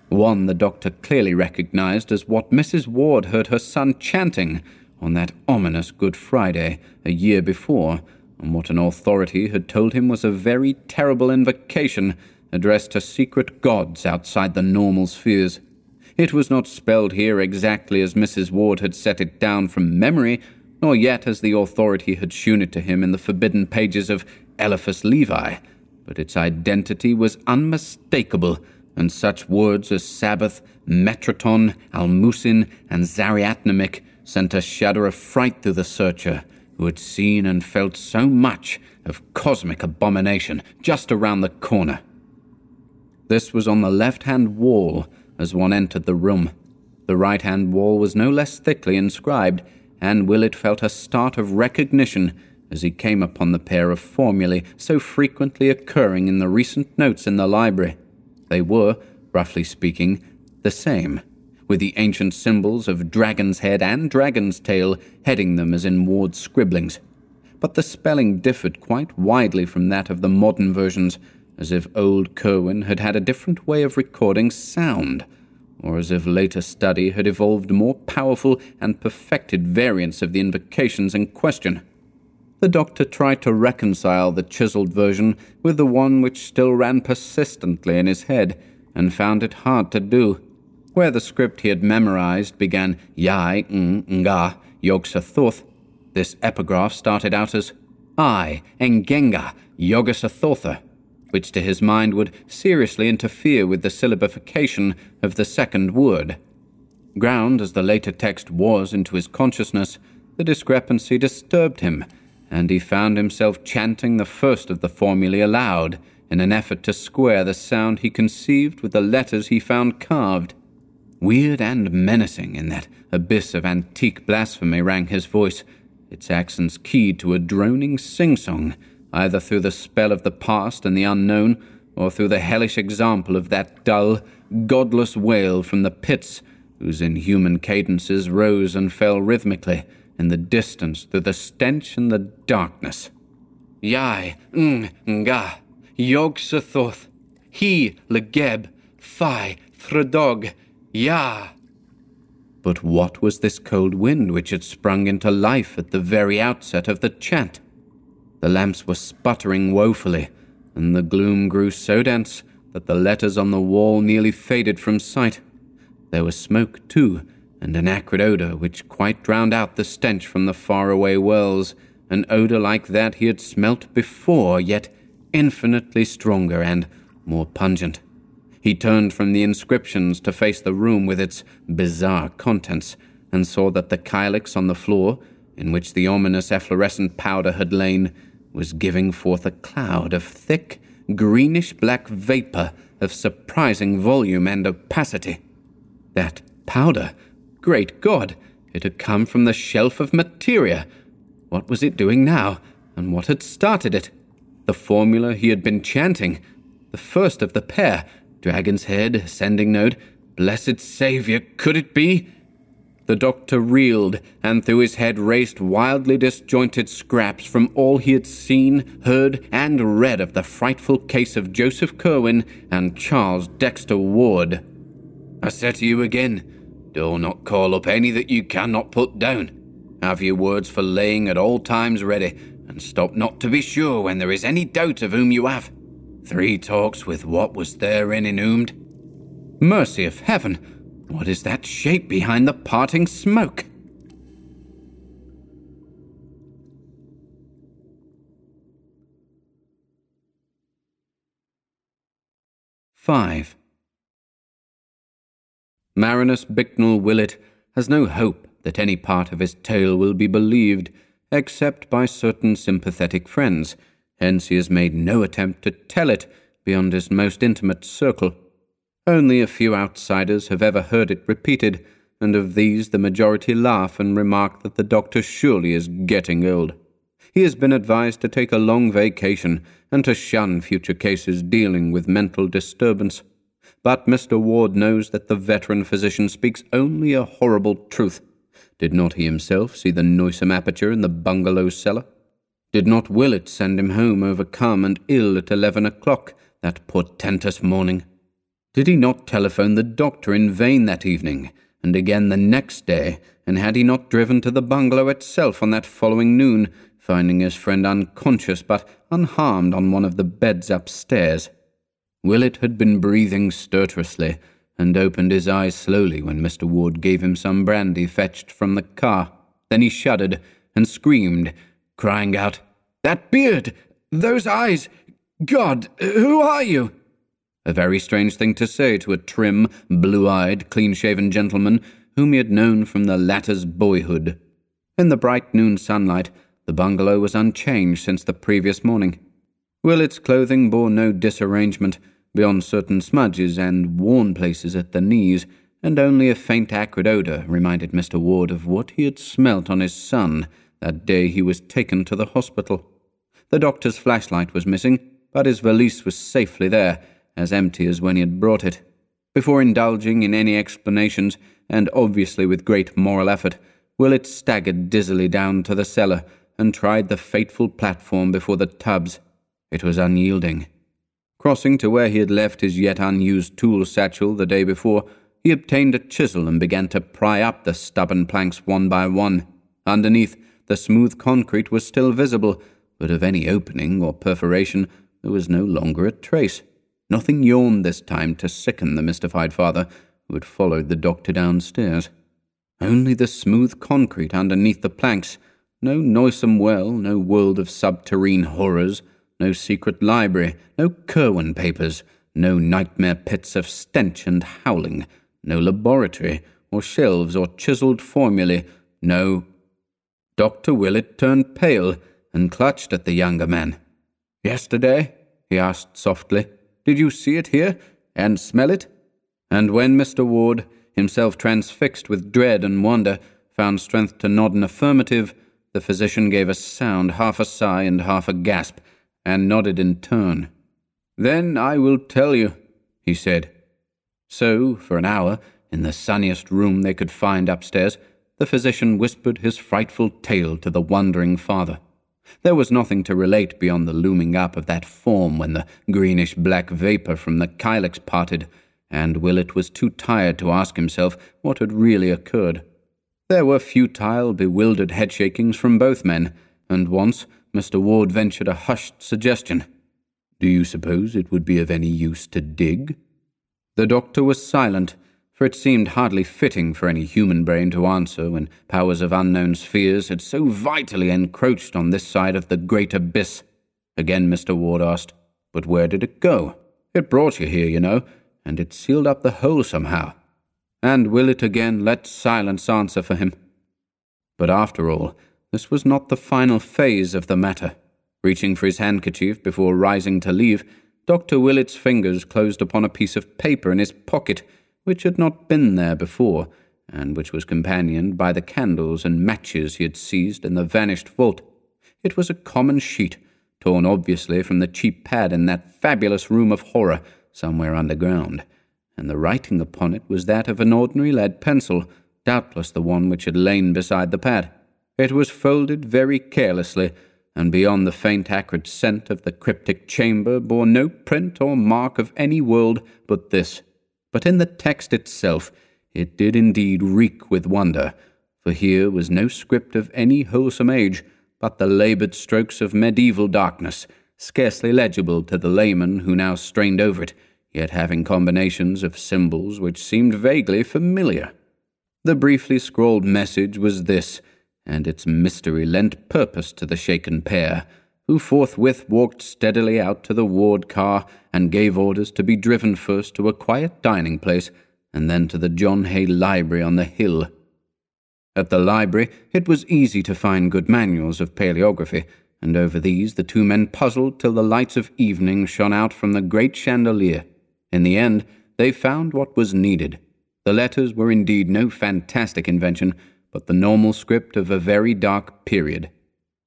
One the doctor clearly recognized as what Mrs. Ward heard her son chanting on that ominous Good Friday a year before, and what an authority had told him was a very terrible invocation addressed to secret gods outside the normal spheres. It was not spelled here exactly as Mrs. Ward had set it down from memory, nor yet as the authority had shewn it to him in the forbidden pages of Eliphas Levi, but its identity was unmistakable, and such words as Sabbath, Metraton, Almusin, and Zariatnatmik sent a shudder of fright through the searcher, who had seen and felt so much of cosmic abomination just around the corner. This was on the left hand wall as one entered the room. The right hand wall was no less thickly inscribed, and Willett felt a start of recognition as he came upon the pair of formulae so frequently occurring in the recent notes in the library. They were, roughly speaking, the same, with the ancient symbols of dragon's head and dragon's tail heading them as in Ward's scribblings. But the spelling differed quite widely from that of the modern versions, as if old Curwen had had a different way of recording sound, or as if later study had evolved more powerful and perfected variants of the invocations in question. The doctor tried to reconcile the chiselled version with the one which still ran persistently in his head, and found it hard to do. Where the script he had memorized began Yai Nga Yog-Sothoth, this epigraph started out as I Engenga Yog-Sothoth, which to his mind would seriously interfere with the syllabification of the second word. Ground as the later text was into his consciousness, the discrepancy disturbed him and he found himself chanting the first of the formulae aloud in an effort to square the sound he conceived with the letters he found carved. Weird and menacing in that abyss of antique blasphemy rang his voice, its accents keyed to a droning sing song, either through the spell of the past and the unknown, or through the hellish example of that dull, godless wail from the pits whose inhuman cadences rose and fell rhythmically in the distance through the stench and the darkness. Yai, ng, nga, yog sothoth, he, legeb, phi, thredog, ya. But what was this cold wind which had sprung into life at the very outset of the chant? The lamps were sputtering woefully, and the gloom grew so dense that the letters on the wall nearly faded from sight. There was smoke, too, and an acrid odour which quite drowned out the stench from the faraway wells, an odour like that he had smelt before, yet infinitely stronger and more pungent. He turned from the inscriptions to face the room with its bizarre contents, and saw that the kylix on the floor, in which the ominous efflorescent powder had lain, was giving forth a cloud of thick, greenish black vapour of surprising volume and opacity. That powder Great God! It had come from the shelf of materia. What was it doing now, and what had started it? The formula he had been chanting. The first of the pair. Dragon's head, ascending node. Blessed Saviour, could it be? The doctor reeled, and through his head raced wildly disjointed scraps from all he had seen, heard, and read of the frightful case of Joseph Curwen and Charles Dexter Ward. I say to you again, do not call up any that you cannot put down. Have your words for laying at all times ready, and stop not to be sure when there is any doubt of whom you have. Three talks with what was therein inhumed. Mercy of heaven! What is that shape behind the parting smoke? Five. Marinus Bicknell Willett has no hope that any part of his tale will be believed, except by certain sympathetic friends, hence he has made no attempt to tell it beyond his most intimate circle. Only a few outsiders have ever heard it repeated, and of these the majority laugh and remark that the doctor surely is getting old. He has been advised to take a long vacation and to shun future cases dealing with mental disturbance. But Mr. Ward knows that the veteran physician speaks only a horrible truth. Did not he himself see the noisome aperture in the bungalow cellar? Did not Willett send him home overcome and ill at eleven o'clock that portentous morning? Did he not telephone the doctor in vain that evening, and again the next day, and had he not driven to the bungalow itself on that following noon, finding his friend unconscious but unharmed on one of the beds upstairs? Willett had been breathing stertorously and opened his eyes slowly when Mr. Ward gave him some brandy fetched from the car. Then he shuddered and screamed, crying out, That beard! Those eyes! God, who are you? A very strange thing to say to a trim, blue eyed, clean shaven gentleman whom he had known from the latter's boyhood. In the bright noon sunlight, the bungalow was unchanged since the previous morning. Willett's clothing bore no disarrangement beyond certain smudges and worn places at the knees, and only a faint acrid odour reminded Mr. Ward of what he had smelt on his son that day he was taken to the hospital. The doctor's flashlight was missing, but his valise was safely there, as empty as when he had brought it. Before indulging in any explanations, and obviously with great moral effort, Willett staggered dizzily down to the cellar and tried the fateful platform before the tubs. It was unyielding. Crossing to where he had left his yet unused tool satchel the day before, he obtained a chisel and began to pry up the stubborn planks one by one. Underneath, the smooth concrete was still visible, but of any opening or perforation there was no longer a trace. Nothing yawned this time to sicken the mystified father, who had followed the doctor downstairs. Only the smooth concrete underneath the planks. No noisome well, no world of subterrene horrors, no secret library, no Curwen papers, no nightmare pits of stench and howling, no laboratory, or shelves, or chiselled formulae, no. Dr. Willett turned pale and clutched at the younger man. Yesterday? he asked softly. Did you see it here and smell it? And when Mr. Ward, himself transfixed with dread and wonder, found strength to nod an affirmative, the physician gave a sound, half a sigh and half a gasp, and nodded in turn. Then I will tell you, he said. So, for an hour, in the sunniest room they could find upstairs, the physician whispered his frightful tale to the wondering father. There was nothing to relate beyond the looming up of that form when the greenish black vapour from the kylix parted, and Willett was too tired to ask himself what had really occurred. There were futile, bewildered headshakings from both men, and once Mr. Ward ventured a hushed suggestion. Do you suppose it would be of any use to dig? The doctor was silent, for it seemed hardly fitting for any human brain to answer when powers of unknown spheres had so vitally encroached on this side of the great abyss. Again Mr. Ward asked, But where did it go? It brought you here, you know, and it sealed up the hole somehow. And will it again let silence answer for him. But after all, this was not the final phase of the matter. Reaching for his handkerchief before rising to leave, Dr. Willett's fingers closed upon a piece of paper in his pocket, which had not been there before, and which was companioned by the candles and matches he had seized in the vanished vault. It was a common sheet, torn obviously from the cheap pad in that fabulous room of horror somewhere underground, and the writing upon it was that of an ordinary lead pencil, doubtless the one which had lain beside the pad. It was folded very carelessly, and beyond the faint acrid scent of the cryptic chamber bore no print or mark of any world but this. But in the text itself it did indeed reek with wonder, for here was no script of any wholesome age, but the laboured strokes of medieval darkness, scarcely legible to the layman who now strained over it, yet having combinations of symbols which seemed vaguely familiar. The briefly scrawled message was this and its mystery lent purpose to the shaken pair, who forthwith walked steadily out to the ward car and gave orders to be driven first to a quiet dining place and then to the John Hay Library on the hill. At the library, it was easy to find good manuals of paleography, and over these the two men puzzled till the lights of evening shone out from the great chandelier. In the end, they found what was needed. The letters were indeed no fantastic invention, but the normal script of a very dark period.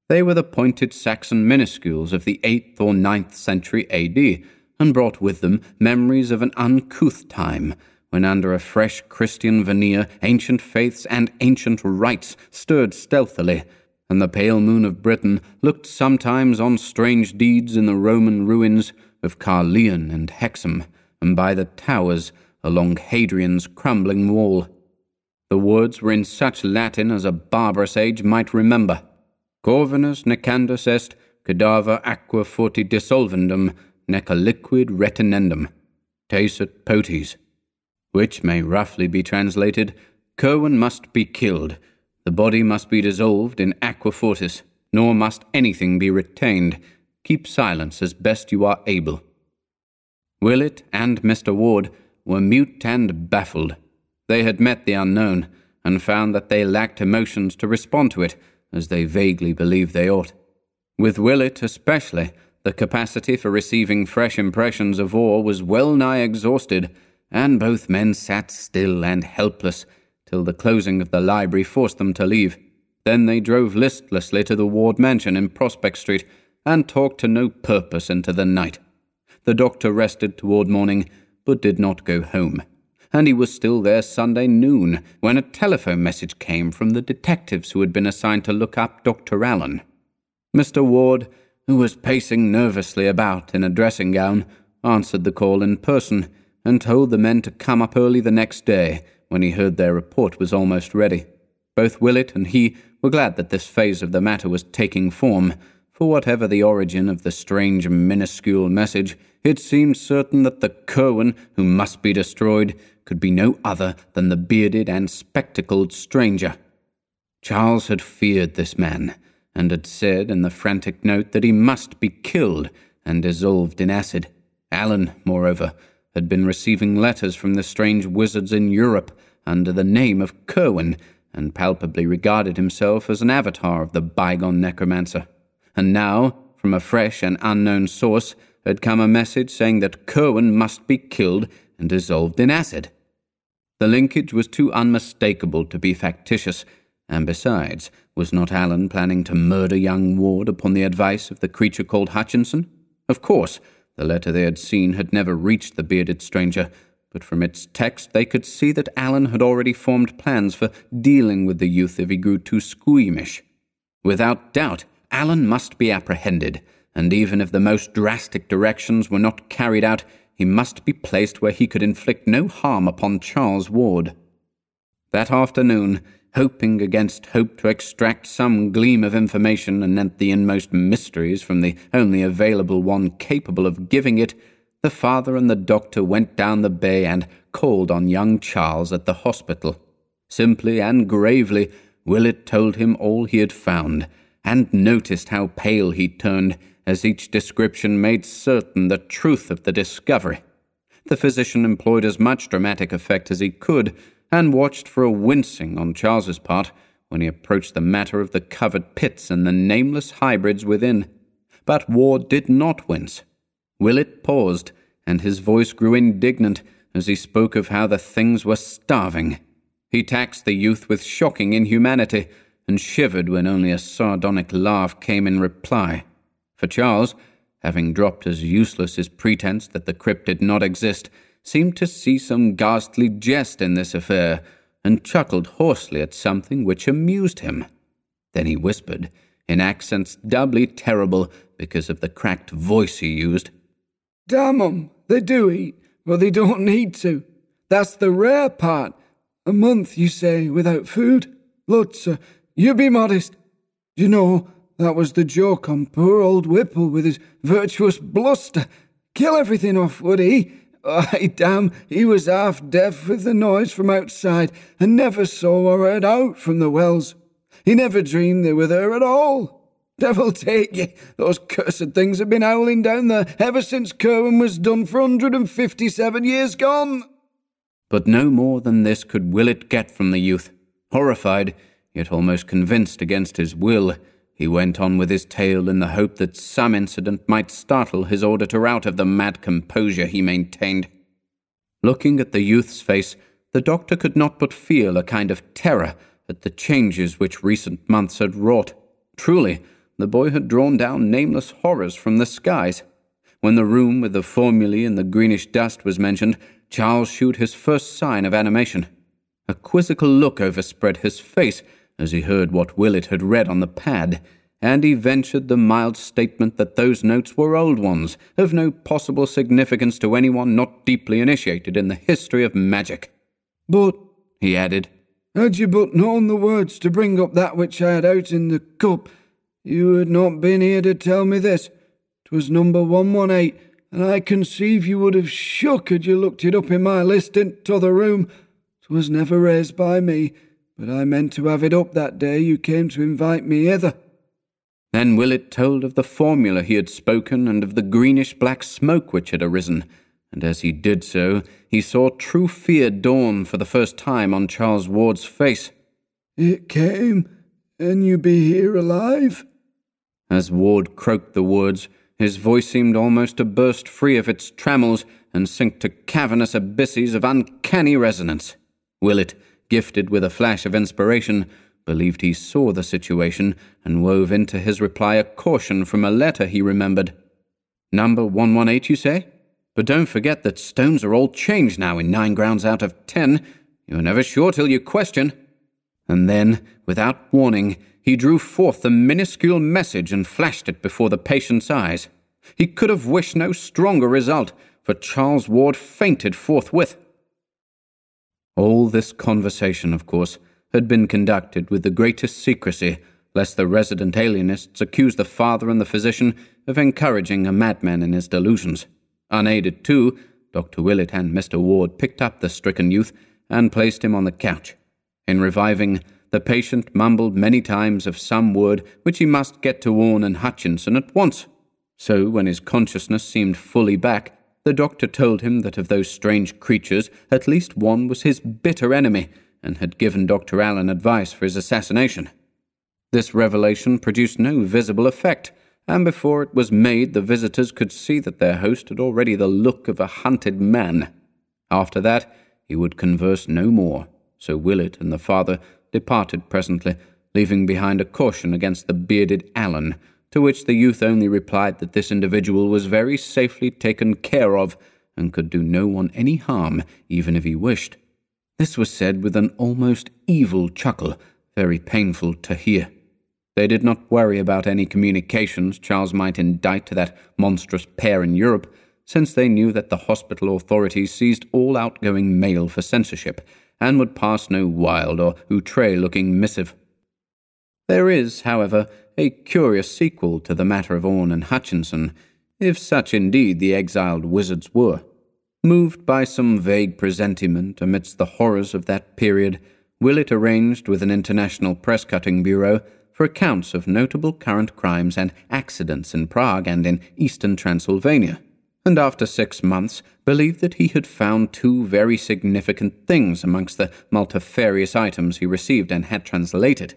They were the pointed Saxon minuscules of the 8th or ninth century AD, and brought with them memories of an uncouth time when, under a fresh Christian veneer, ancient faiths and ancient rites stirred stealthily, and the pale moon of Britain looked sometimes on strange deeds in the Roman ruins of Caerleon and Hexham, and by the towers along Hadrian's crumbling wall. The words were in such Latin as a barbarous age might remember. Corvinus necandus est cadaver aqua forti dissolvendum nec aliquid retinendum, tacet potes, which may roughly be translated Curwen must be killed, the body must be dissolved in aqua fortis, nor must anything be retained. Keep silence as best you are able. Willett and Mr. Ward were mute and baffled. They had met the unknown, and found that they lacked emotions to respond to it, as they vaguely believed they ought. With Willett especially, the capacity for receiving fresh impressions of awe was well nigh exhausted, and both men sat still and helpless till the closing of the library forced them to leave. Then they drove listlessly to the Ward mansion in Prospect Street, and talked to no purpose into the night. The doctor rested toward morning, but did not go home. And he was still there Sunday noon when a telephone message came from the detectives who had been assigned to look up Dr. Allen. Mr. Ward, who was pacing nervously about in a dressing gown, answered the call in person and told the men to come up early the next day when he heard their report was almost ready. Both Willett and he were glad that this phase of the matter was taking form, for whatever the origin of the strange minuscule message, it seemed certain that the Curwen who must be destroyed could be no other than the bearded and spectacled stranger. Charles had feared this man, and had said in the frantic note that he must be killed and dissolved in acid. Allen, moreover, had been receiving letters from the strange wizards in Europe under the name of Curwen, and palpably regarded himself as an avatar of the bygone necromancer. And now, from a fresh and unknown source, had come a message saying that Curwen must be killed and dissolved in acid. The linkage was too unmistakable to be factitious, and besides, was not Allen planning to murder young Ward upon the advice of the creature called Hutchinson? Of course, the letter they had seen had never reached the bearded stranger, but from its text they could see that Allen had already formed plans for dealing with the youth if he grew too squeamish. Without doubt, Allen must be apprehended, and even if the most drastic directions were not carried out, he must be placed where he could inflict no harm upon Charles Ward. That afternoon, hoping against hope to extract some gleam of information anent the inmost mysteries from the only available one capable of giving it, the father and the doctor went down the bay and called on young Charles at the hospital. Simply and gravely, Willett told him all he had found, and noticed how pale he turned as each description made certain the truth of the discovery. The physician employed as much dramatic effect as he could, and watched for a wincing on Charles's part when he approached the matter of the covered pits and the nameless hybrids within. But Ward did not wince. Willett paused, and his voice grew indignant as he spoke of how the things were starving. He taxed the youth with shocking inhumanity, and shivered when only a sardonic laugh came in reply. For Charles, having dropped as useless his pretense that the crypt did not exist, seemed to see some ghastly jest in this affair, and chuckled hoarsely at something which amused him. Then he whispered, in accents doubly terrible because of the cracked voice he used, Damn 'em, they do eat, but they don't need to. That's the rare part. A month, you say, without food? Lutzer, you be modest. You know, that was the joke on poor old Whipple with his virtuous bluster. Kill everything off, would he? Ay, damn, he was half deaf with the noise from outside, and never saw or heard out from the wells. He never dreamed they were there at all. Devil take ye, those cursed things have been howling down there ever since Curwen was done for hundred and fifty-seven years gone. But no more than this could Willett get from the youth. Horrified, yet almost convinced against his will, he went on with his tale in the hope that some incident might startle his auditor out of the mad composure he maintained. Looking at the youth's face, the doctor could not but feel a kind of terror at the changes which recent months had wrought. Truly, the boy had drawn down nameless horrors from the skies. When the room with the formulae and the greenish dust was mentioned, Charles shewed his first sign of animation. A quizzical look overspread his face as he heard what Willett had read on the pad, and he ventured the mild statement that those notes were old ones, of no possible significance to anyone not deeply initiated in the history of magic. But, he added, had you but known the words to bring up that which I had out in the cup, you had not been here to tell me this. 'Twas number 118, and I conceive you would have shook had you looked it up in my list in t'other room. 'Twas never raised by me, but I meant to have it up that day you came to invite me hither. Then Willett told of the formula he had spoken and of the greenish black smoke which had arisen, and as he did so, he saw true fear dawn for the first time on Charles Ward's face. It came, and you be here alive? As Ward croaked the words, his voice seemed almost to burst free of its trammels and sink to cavernous abysses of uncanny resonance. Willett, gifted with a flash of inspiration, believed he saw the situation and wove into his reply a caution from a letter he remembered. Number 118, you say? But don't forget that stones are all changed now in nine grounds out of ten. You're never sure till you question. And then, without warning, he drew forth the minuscule message and flashed it before the patient's eyes. He could have wished no stronger result, for Charles Ward fainted forthwith. All this conversation, of course, had been conducted with the greatest secrecy, lest the resident alienists accuse the father and the physician of encouraging a madman in his delusions. Unaided, too, Dr. Willett and Mr. Ward picked up the stricken youth and placed him on the couch. In reviving, the patient mumbled many times of some word which he must get to Orne and Hutchinson at once. So, when his consciousness seemed fully back, the doctor told him that of those strange creatures, at least one was his bitter enemy, and had given Dr. Allen advice for his assassination. This revelation produced no visible effect, and before it was made, the visitors could see that their host had already the look of a hunted man. After that, he would converse no more, so Willett and the father departed presently, leaving behind a caution against the bearded Allen, to which the youth only replied that this individual was very safely taken care of, and could do no one any harm, even if he wished. This was said with an almost evil chuckle, very painful to hear. They did not worry about any communications Charles might indite to that monstrous pair in Europe, since they knew that the hospital authorities seized all outgoing mail for censorship, and would pass no wild or outre looking missive. There is, however, a curious sequel to the matter of Orne and Hutchinson, if such indeed the exiled wizards were. Moved by some vague presentiment amidst the horrors of that period, Willett arranged with an international press cutting bureau for accounts of notable current crimes and accidents in Prague and in eastern Transylvania, and after six months believed that he had found two very significant things amongst the multifarious items he received and had translated.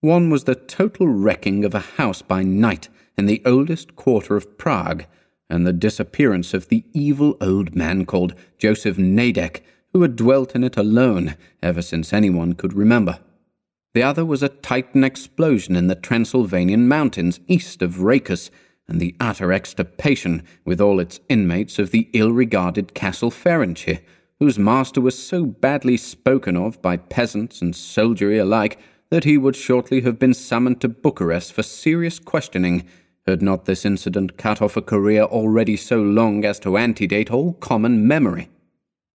One was the total wrecking of a house by night in the oldest quarter of Prague and the disappearance of the evil old man called Joseph Nadek, who had dwelt in it alone ever since anyone could remember. The other was a Titan explosion in the Transylvanian mountains east of Rakus, and the utter extirpation, with all its inmates, of the ill regarded Castle Ferenczy, whose master was so badly spoken of by peasants and soldiery alike that he would shortly have been summoned to Bucharest for serious questioning had not this incident cut off a career already so long as to antedate all common memory.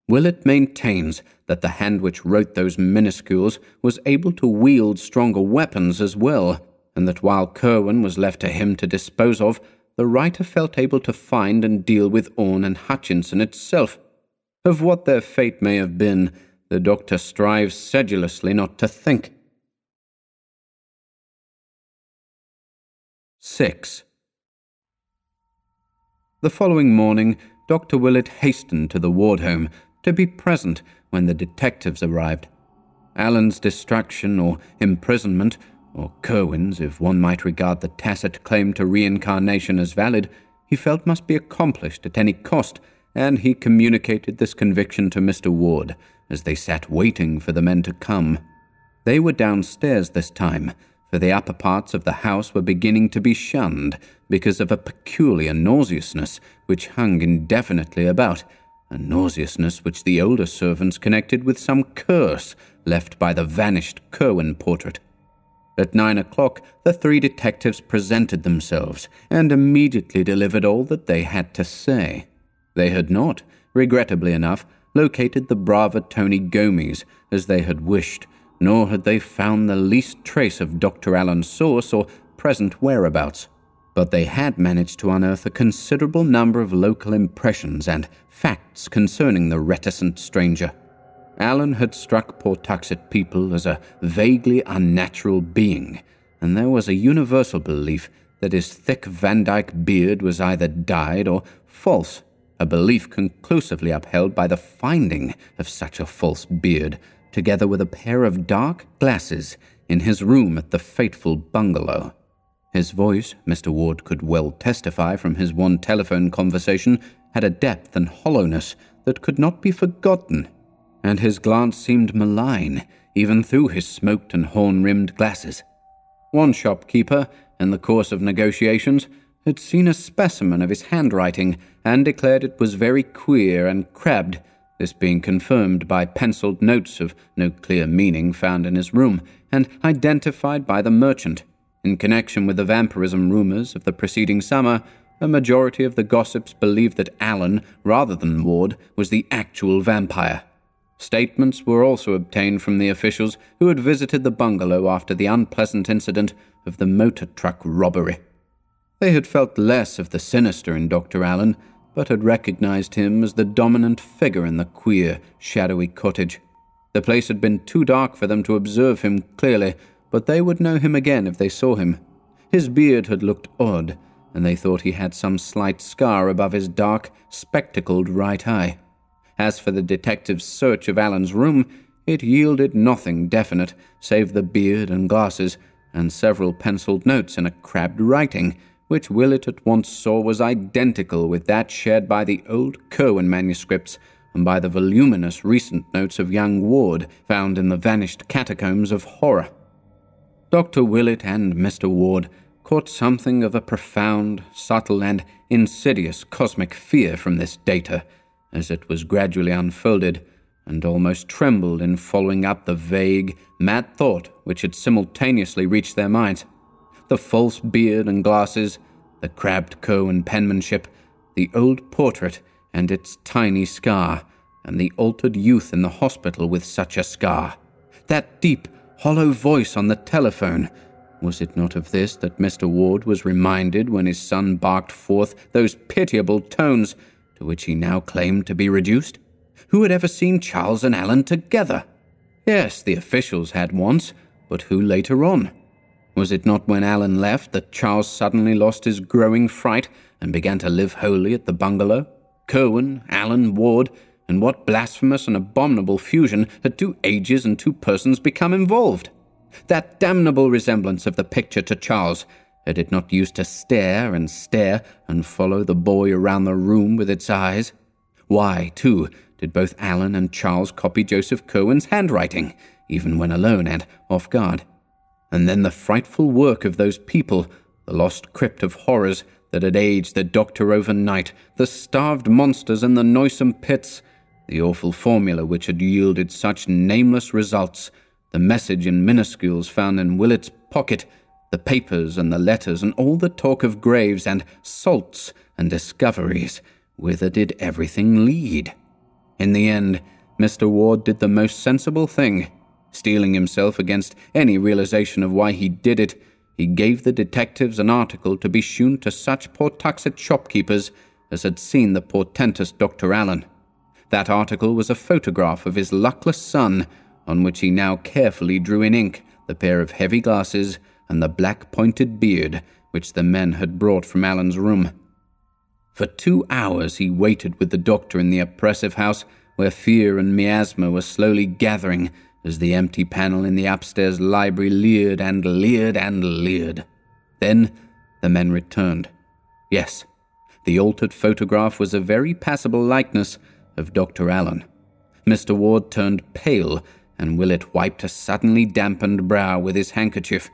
Willett maintains that the hand which wrote those minuscules was able to wield stronger weapons as well, and that while Curwen was left to him to dispose of, the writer felt able to find and deal with Orne and Hutchinson itself. Of what their fate may have been, the doctor strives sedulously not to think. 6. The following morning, Dr. Willett hastened to the ward home to be present when the detectives arrived. Allen's distraction or imprisonment, or Curwen's, if one might regard the tacit claim to reincarnation as valid, he felt must be accomplished at any cost, and he communicated this conviction to Mr. Ward as they sat waiting for the men to come. They were downstairs this time for the upper parts of the house were beginning to be shunned because of a peculiar nauseousness which hung indefinitely about, a nauseousness which the older servants connected with some curse left by the vanished Curwen portrait. At nine o'clock, the three detectives presented themselves and immediately delivered all that they had to say. They had not, regrettably enough, located the brava Tony Gomes as they had wished, nor had they found the least trace of Dr. Allen's source or present whereabouts. but they had managed to unearth a considerable number of local impressions and facts concerning the reticent stranger. Allen had struck Pawtuxet people as a vaguely unnatural being, and there was a universal belief that his thick Vandyke beard was either dyed or false, a belief conclusively upheld by the finding of such a false beard, together with a pair of dark glasses in his room at the fateful bungalow. His voice, Mr. Ward could well testify from his one telephone conversation, had a depth and hollowness that could not be forgotten, and his glance seemed malign, even through his smoked and horn rimmed glasses. One shopkeeper, in the course of negotiations, had seen a specimen of his handwriting and declared it was very queer and crabbed, this being confirmed by penciled notes of no clear meaning found in his room and identified by the merchant. In connection with the vampirism rumors of the preceding summer, a majority of the gossips believed that Allen, rather than Ward, was the actual vampire. Statements were also obtained from the officials who had visited the bungalow after the unpleasant incident of the motor truck robbery. They had felt less of the sinister in Dr. Allen, but had recognized him as the dominant figure in the queer, shadowy cottage. The place had been too dark for them to observe him clearly, but they would know him again if they saw him. His beard had looked odd, and they thought he had some slight scar above his dark, spectacled right eye. As for the detective's search of Allen's room, it yielded nothing definite save the beard and glasses, and several penciled notes in a crabbed writing, which Willett at once saw was identical with that shared by the old Curwen manuscripts and by the voluminous recent notes of young Ward found in the vanished catacombs of horror. Dr. Willett and Mr. Ward caught something of a profound, subtle, and insidious cosmic fear from this data as it was gradually unfolded, and almost trembled in following up the vague, mad thought which had simultaneously reached their minds. The false beard and glasses, the crabbed Curwen penmanship, the old portrait and its tiny scar, and the altered youth in the hospital with such a scar. That deep, hollow voice on the telephone. Was it not of this that Mr. Ward was reminded when his son barked forth those pitiable tones to which he now claimed to be reduced? Who had ever seen Charles and Allen together? Yes, the officials had once, but who later on? Was it not when Allen left that Charles suddenly lost his growing fright and began to live wholly at the bungalow? Curwen, Allen, Ward, and what blasphemous and abominable fusion had two ages and two persons become involved? That damnable resemblance of the picture to Charles, had it not used to stare and stare and follow the boy around the room with its eyes? Why, too, did both Allen and Charles copy Joseph Curwen's handwriting, even when alone and off guard? And then the frightful work of those people, the lost crypt of horrors that had aged the doctor overnight, the starved monsters in the noisome pits, the awful formula which had yielded such nameless results, the message in minuscules found in Willett's pocket, the papers and the letters, and all the talk of graves and salts and discoveries. Whither did everything lead? In the end, Mr. Ward did the most sensible thing. Steeling himself against any realization of why he did it, he gave the detectives an article to be shewn to such Pawtuxet shopkeepers as had seen the portentous Dr. Allen. That article was a photograph of his luckless son, on which he now carefully drew in ink the pair of heavy glasses and the black pointed beard which the men had brought from Allen's room. For two hours he waited with the doctor in the oppressive house where fear and miasma were slowly gathering as the empty panel in the upstairs library leered and leered and leered. Then the men returned. Yes, the altered photograph was a very passable likeness of Dr. Allen. Mr. Ward turned pale, and Willett wiped a suddenly dampened brow with his handkerchief.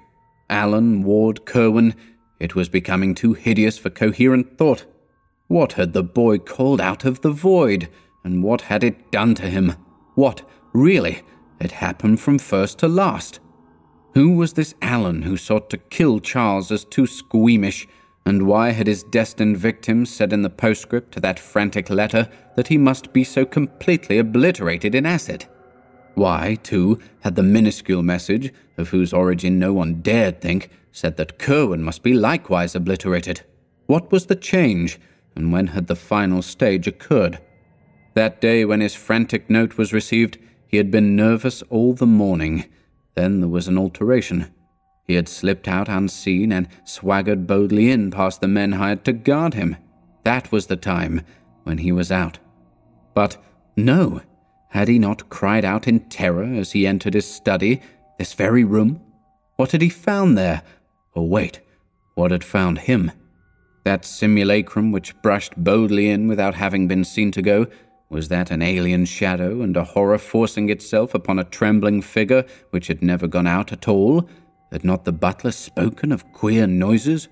Allen, Ward, Curwen, it was becoming too hideous for coherent thought. What had the boy called out of the void, and what had it done to him? What, really, had happened from first to last? Who was this Allen who sought to kill Charles as too squeamish and why had his destined victim said in the postscript to that frantic letter that he must be so completely obliterated in acid? Why, too, had the minuscule message, of whose origin no one dared think, said that Curwen must be likewise obliterated? What was the change, and when had the final stage occurred? That day when his frantic note was received, he had been nervous all the morning. Then there was an alteration. He had slipped out unseen and swaggered boldly in past the men hired to guard him. That was the time when he was out. But no, had he not cried out in terror as he entered his study, this very room? What had he found there? Or wait, what had found him? That simulacrum which brushed boldly in without having been seen to go, was that an alien shadow and a horror forcing itself upon a trembling figure which had never gone out at all? Had not the butler spoken of queer noises?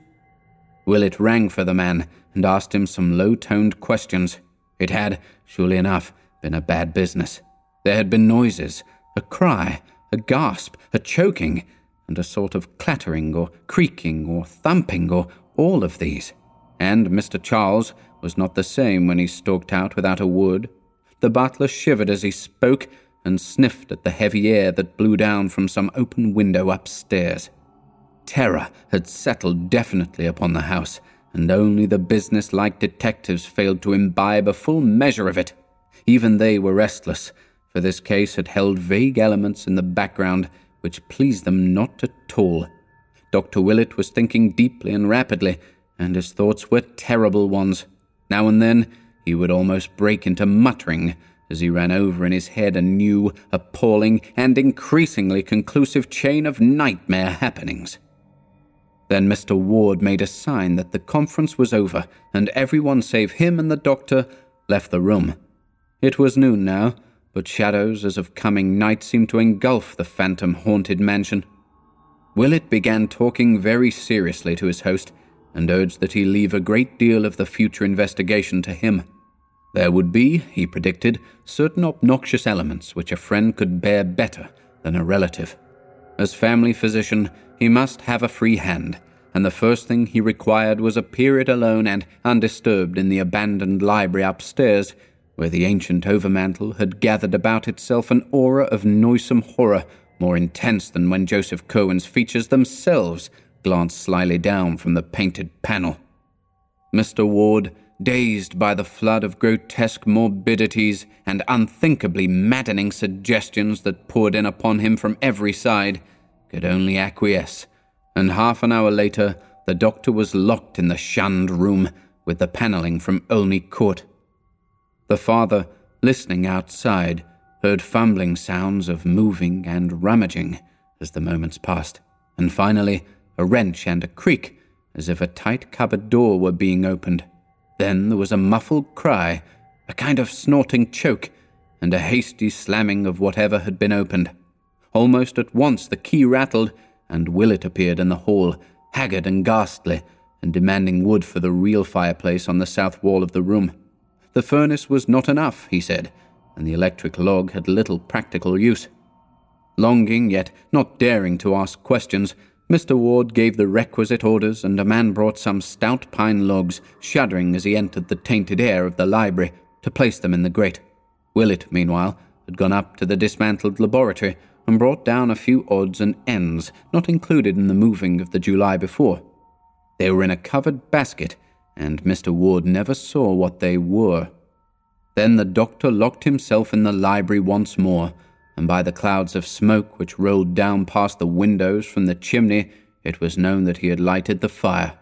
Willett rang for the man and asked him some low toned questions. It had, surely enough, been a bad business. There had been noises, a cry, a gasp, a choking, and a sort of clattering or creaking or thumping or all of these. And Mr. Charles was not the same when he stalked out without a word. The butler shivered as he spoke and sniffed at the heavy air that blew down from some open window upstairs. Terror had settled definitely upon the house, and only the business like detectives failed to imbibe a full measure of it. Even they were restless, for this case had held vague elements in the background which pleased them not at all. Dr. Willett was thinking deeply and rapidly, and his thoughts were terrible ones. Now and then he would almost break into muttering as he ran over in his head a new, appalling, and increasingly conclusive chain of nightmare happenings. Then Mr. Ward made a sign that the conference was over, and everyone save him and the doctor left the room. It was noon now, but shadows as of coming night seemed to engulf the phantom haunted mansion. Willett began talking very seriously to his host and urged that he leave a great deal of the future investigation to him. There would be, he predicted, certain obnoxious elements which a friend could bear better than a relative. As family physician, he must have a free hand, and the first thing he required was a period alone and undisturbed in the abandoned library upstairs where the ancient overmantel had gathered about itself an aura of noisome horror more intense than when Joseph Curwen's features themselves glanced slyly down from the painted panel. Mr. Ward, dazed by the flood of grotesque morbidities and unthinkably maddening suggestions that poured in upon him from every side, could only acquiesce, and half an hour later the doctor was locked in the shunned room with the panelling from Olney Court. The father, listening outside, heard fumbling sounds of moving and rummaging as the moments passed, and finally a wrench and a creak, as if a tight cupboard door were being opened. Then there was a muffled cry, a kind of snorting choke, and a hasty slamming of whatever had been opened. Almost at once the key rattled, and Willett appeared in the hall, haggard and ghastly, and demanding wood for the real fireplace on the south wall of the room. The furnace was not enough, he said, and the electric log had little practical use. Longing, yet not daring to ask questions, Mr. Ward gave the requisite orders, and a man brought some stout pine logs, shuddering as he entered the tainted air of the library, to place them in the grate. Willett, meanwhile, had gone up to the dismantled laboratory and brought down a few odds and ends not included in the moving of the July before. They were in a covered basket, and Mr. Ward never saw what they were. Then the doctor locked himself in the library once more, and by the clouds of smoke which rolled down past the windows from the chimney, it was known that he had lighted the fire.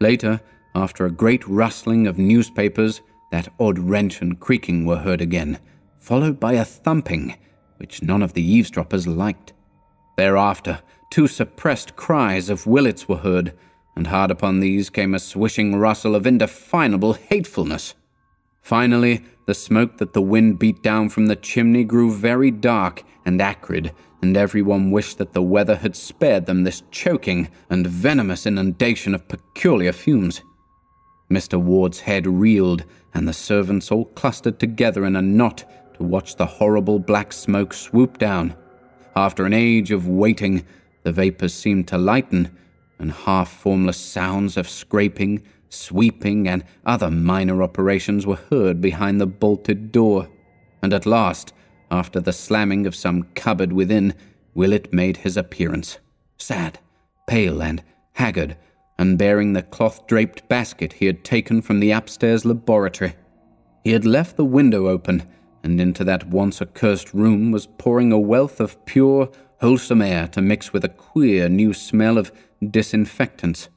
Later, after a great rustling of newspapers, that odd wrench and creaking were heard again, followed by a thumping, which none of the eavesdroppers liked. Thereafter, two suppressed cries of Willett's were heard, and hard upon these came a swishing rustle of indefinable hatefulness. Finally, the smoke that the wind beat down from the chimney grew very dark and acrid, and everyone wished that the weather had spared them this choking and venomous inundation of peculiar fumes. Mr. Ward's head reeled, and the servants all clustered together in a knot to watch the horrible black smoke swoop down. After an age of waiting, the vapors seemed to lighten, and half formless sounds of scraping, sweeping, and other minor operations were heard behind the bolted door. And at last, after the slamming of some cupboard within, Willett made his appearance, sad, pale, and haggard, and bearing the cloth draped basket he had taken from the upstairs laboratory. He had left the window open, and into that once accursed room was pouring a wealth of pure, wholesome air to mix with a queer new smell of disinfectants.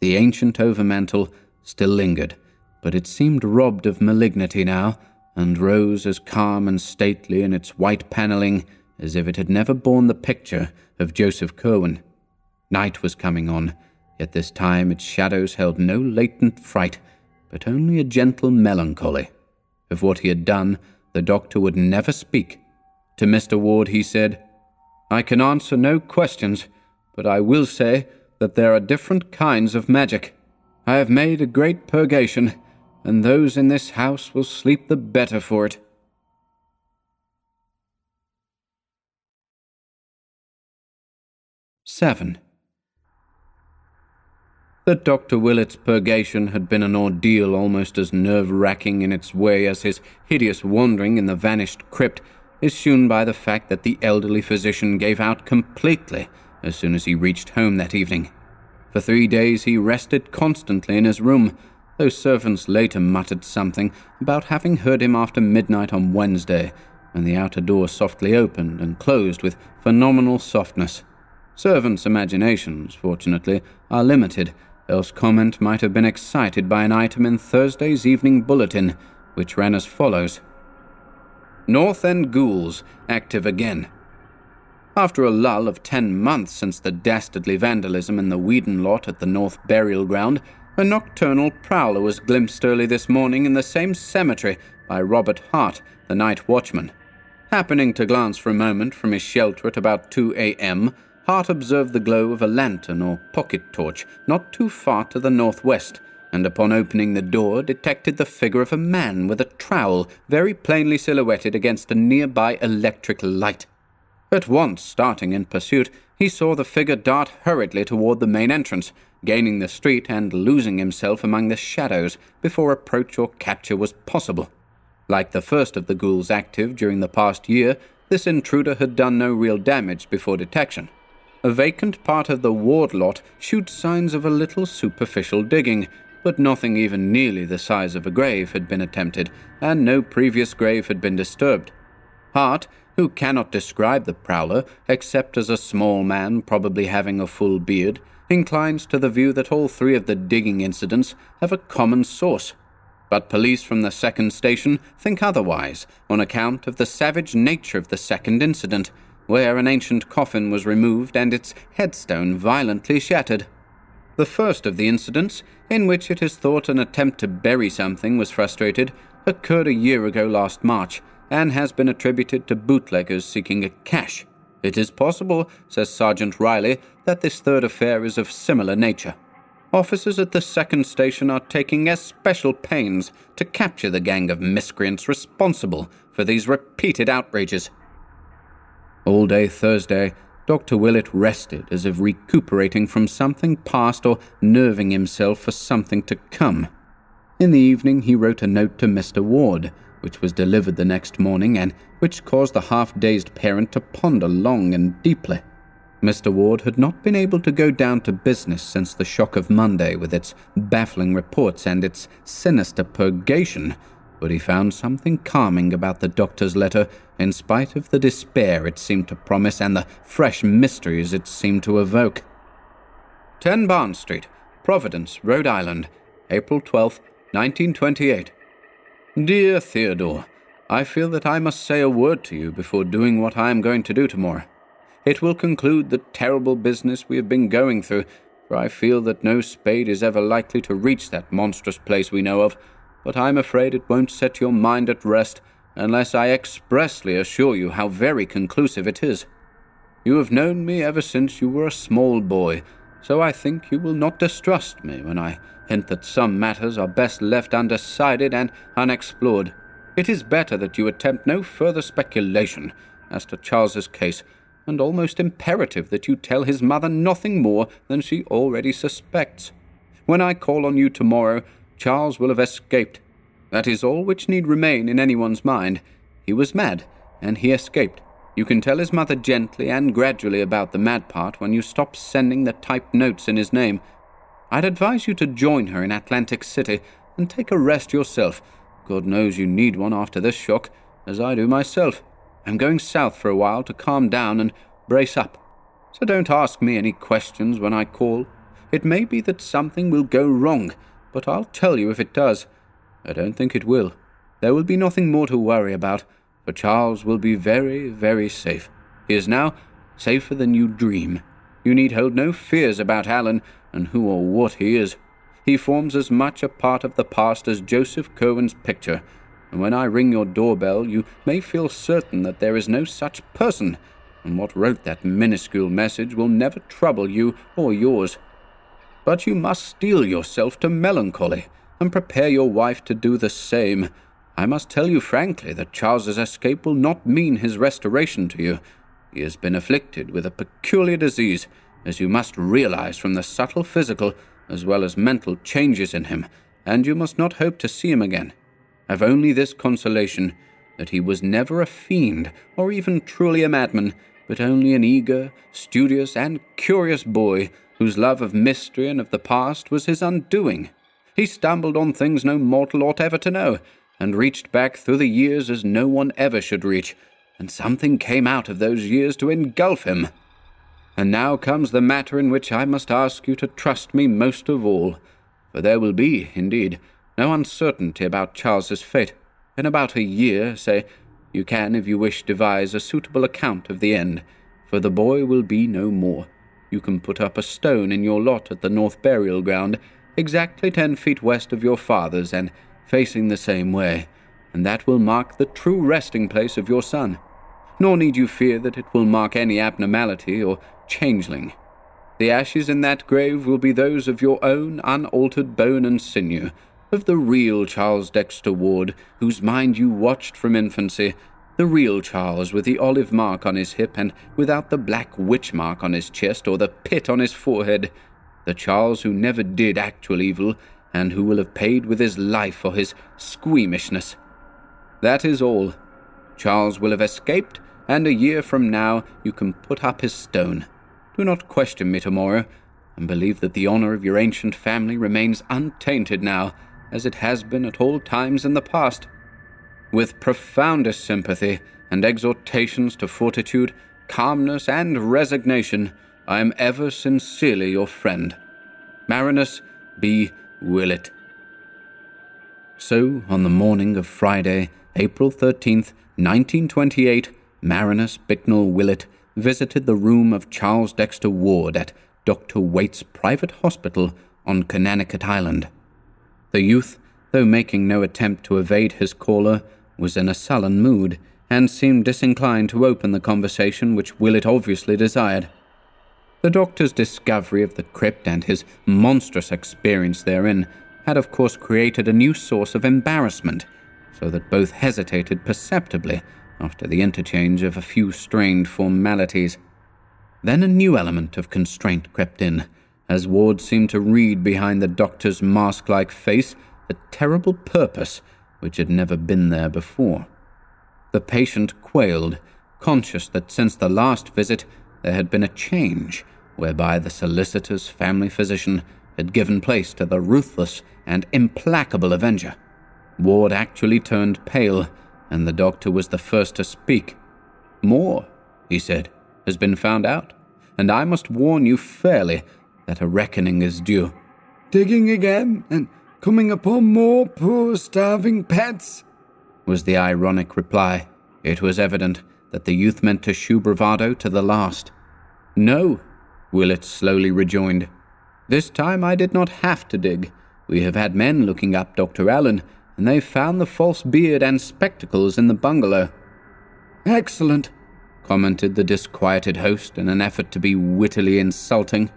The ancient overmantel still lingered, but it seemed robbed of malignity now, and rose as calm and stately in its white panelling as if it had never borne the picture of Joseph Curwen. Night was coming on, yet this time its shadows held no latent fright, but only a gentle melancholy. Of what he had done, the doctor would never speak. To Mr. Ward he said, I can answer no questions, but I will say that there are different kinds of magic. I have made a great purgation, and those in this house will sleep the better for it. Seven. That Dr. Willett's purgation had been an ordeal almost as nerve wracking in its way as his hideous wandering in the vanished crypt is shewn by the fact that the elderly physician gave out completely as soon as he reached home that evening. For three days he rested constantly in his room, though servants later muttered something about having heard him after midnight on Wednesday, when the outer door softly opened and closed with phenomenal softness. Servants' imaginations, fortunately, are limited, else comment might have been excited by an item in Thursday's evening bulletin, which ran as follows North End ghouls active again. After a lull of ten months since the dastardly vandalism in the Weeden lot at the North Burial Ground, a nocturnal prowler was glimpsed early this morning in the same cemetery by Robert Hart, the night watchman. Happening to glance for a moment from his shelter at about 2 a.m., Hart observed the glow of a lantern or pocket torch not too far to the northwest, and upon opening the door detected the figure of a man with a trowel very plainly silhouetted against a nearby electric light. At once, starting in pursuit, he saw the figure dart hurriedly toward the main entrance, gaining the street and losing himself among the shadows before approach or capture was possible. Like the first of the ghouls active during the past year, this intruder had done no real damage before detection. A vacant part of the ward lot showed signs of a little superficial digging, but nothing even nearly the size of a grave had been attempted, and no previous grave had been disturbed. Hart, who cannot describe the prowler except as a small man probably having a full beard, inclines to the view that all three of the digging incidents have a common source. But police from the second station think otherwise on account of the savage nature of the second incident where an ancient coffin was removed and its headstone violently shattered. The first of the incidents, in which it is thought an attempt to bury something was frustrated, occurred a year ago last March, and has been attributed to bootleggers seeking a cache. It is possible, says Sergeant Riley, that this third affair is of similar nature. Officers at the second station are taking especial pains to capture the gang of miscreants responsible for these repeated outrages. All day Thursday, Dr. Willett rested as if recuperating from something past or nerving himself for something to come. In the evening, he wrote a note to Mr. Ward, which was delivered the next morning and which caused the half dazed parent to ponder long and deeply. Mr. Ward had not been able to go down to business since the shock of Monday with its baffling reports and its sinister purgation but he found something calming about the doctor's letter, in spite of the despair it seemed to promise and the fresh mysteries it seemed to evoke. 10 Barnes Street, Providence, Rhode Island, April 12, 1928. Dear Theodore, I feel that I must say a word to you before doing what I am going to do tomorrow. It will conclude the terrible business we have been going through, for I feel that no spade is ever likely to reach that monstrous place we know of, but I'm afraid it won't set your mind at rest unless I expressly assure you how very conclusive it is. You have known me ever since you were a small boy, so I think you will not distrust me when I hint that some matters are best left undecided and unexplored. It is better that you attempt no further speculation as to Charles's case, and almost imperative that you tell his mother nothing more than she already suspects. When I call on you tomorrow, Charles will have escaped. That is all which need remain in anyone's mind. He was mad, and he escaped. You can tell his mother gently and gradually about the mad part when you stop sending the typed notes in his name. I'd advise you to join her in Atlantic City and take a rest yourself. God knows you need one after this shock, as I do myself. I'm going south for a while to calm down and brace up. So don't ask me any questions when I call. It may be that something will go wrong, but I'll tell you if it does. I don't think it will. There will be nothing more to worry about, for Charles will be very, very safe. He is now safer than you dream. You need hold no fears about Allen and who or what he is. He forms as much a part of the past as Joseph Curwen's picture, and when I ring your doorbell, you may feel certain that there is no such person, and what wrote that minuscule message will never trouble you or yours. But you must steel yourself to melancholy, and prepare your wife to do the same. I must tell you frankly that Charles's escape will not mean his restoration to you. He has been afflicted with a peculiar disease, as you must realize from the subtle physical as well as mental changes in him, and you must not hope to see him again. Have only this consolation that he was never a fiend or even truly a madman, but only an eager, studious, and curious boy whose love of mystery and of the past was his undoing. He stumbled on things no mortal ought ever to know, and reached back through the years as no one ever should reach, and something came out of those years to engulf him. And now comes the matter in which I must ask you to trust me most of all, for there will be, indeed, no uncertainty about Charles's fate. In about a year, say, you can, if you wish, devise a suitable account of the end, for the boy will be no more. You can put up a stone in your lot at the North Burial Ground, exactly ten feet west of your father's, and facing the same way, and that will mark the true resting place of your son. Nor need you fear that it will mark any abnormality or changeling. The ashes in that grave will be those of your own unaltered bone and sinew, of the real Charles Dexter Ward, whose mind you watched from infancy, the real Charles with the olive mark on his hip and without the black witch mark on his chest or the pit on his forehead, the Charles who never did actual evil and who will have paid with his life for his squeamishness. That is all. Charles will have escaped, and a year from now you can put up his stone. Do not question me tomorrow, and believe that the honor of your ancient family remains untainted now, as it has been at all times in the past. With profoundest sympathy and exhortations to fortitude, calmness, and resignation, I am ever sincerely your friend, Marinus B. Willett. So, on the morning of Friday, April 13th, 1928, Marinus Bicknell Willett visited the room of Charles Dexter Ward at Dr. Waite's private hospital on Conanicut Island. The youth, though making no attempt to evade his caller, was in a sullen mood and seemed disinclined to open the conversation which Willett obviously desired. The doctor's discovery of the crypt and his monstrous experience therein had, of course, created a new source of embarrassment, so that both hesitated perceptibly after the interchange of a few strained formalities. Then a new element of constraint crept in, as Ward seemed to read behind the doctor's mask like face a terrible purpose which had never been there before. The patient quailed, conscious that since the last visit there had been a change, whereby the solicitor's family physician had given place to the ruthless and implacable avenger. Ward actually turned pale, and the doctor was the first to speak. More, he said, has been found out, and I must warn you fairly that a reckoning is due. Digging again and coming upon more poor starving pets? was the ironic reply. It was evident that the youth meant to shew bravado to the last. No, Willett slowly rejoined. This time I did not have to dig. We have had men looking up Dr. Allen, and they've found the false beard and spectacles in the bungalow. Excellent, commented the disquieted host in an effort to be wittily insulting.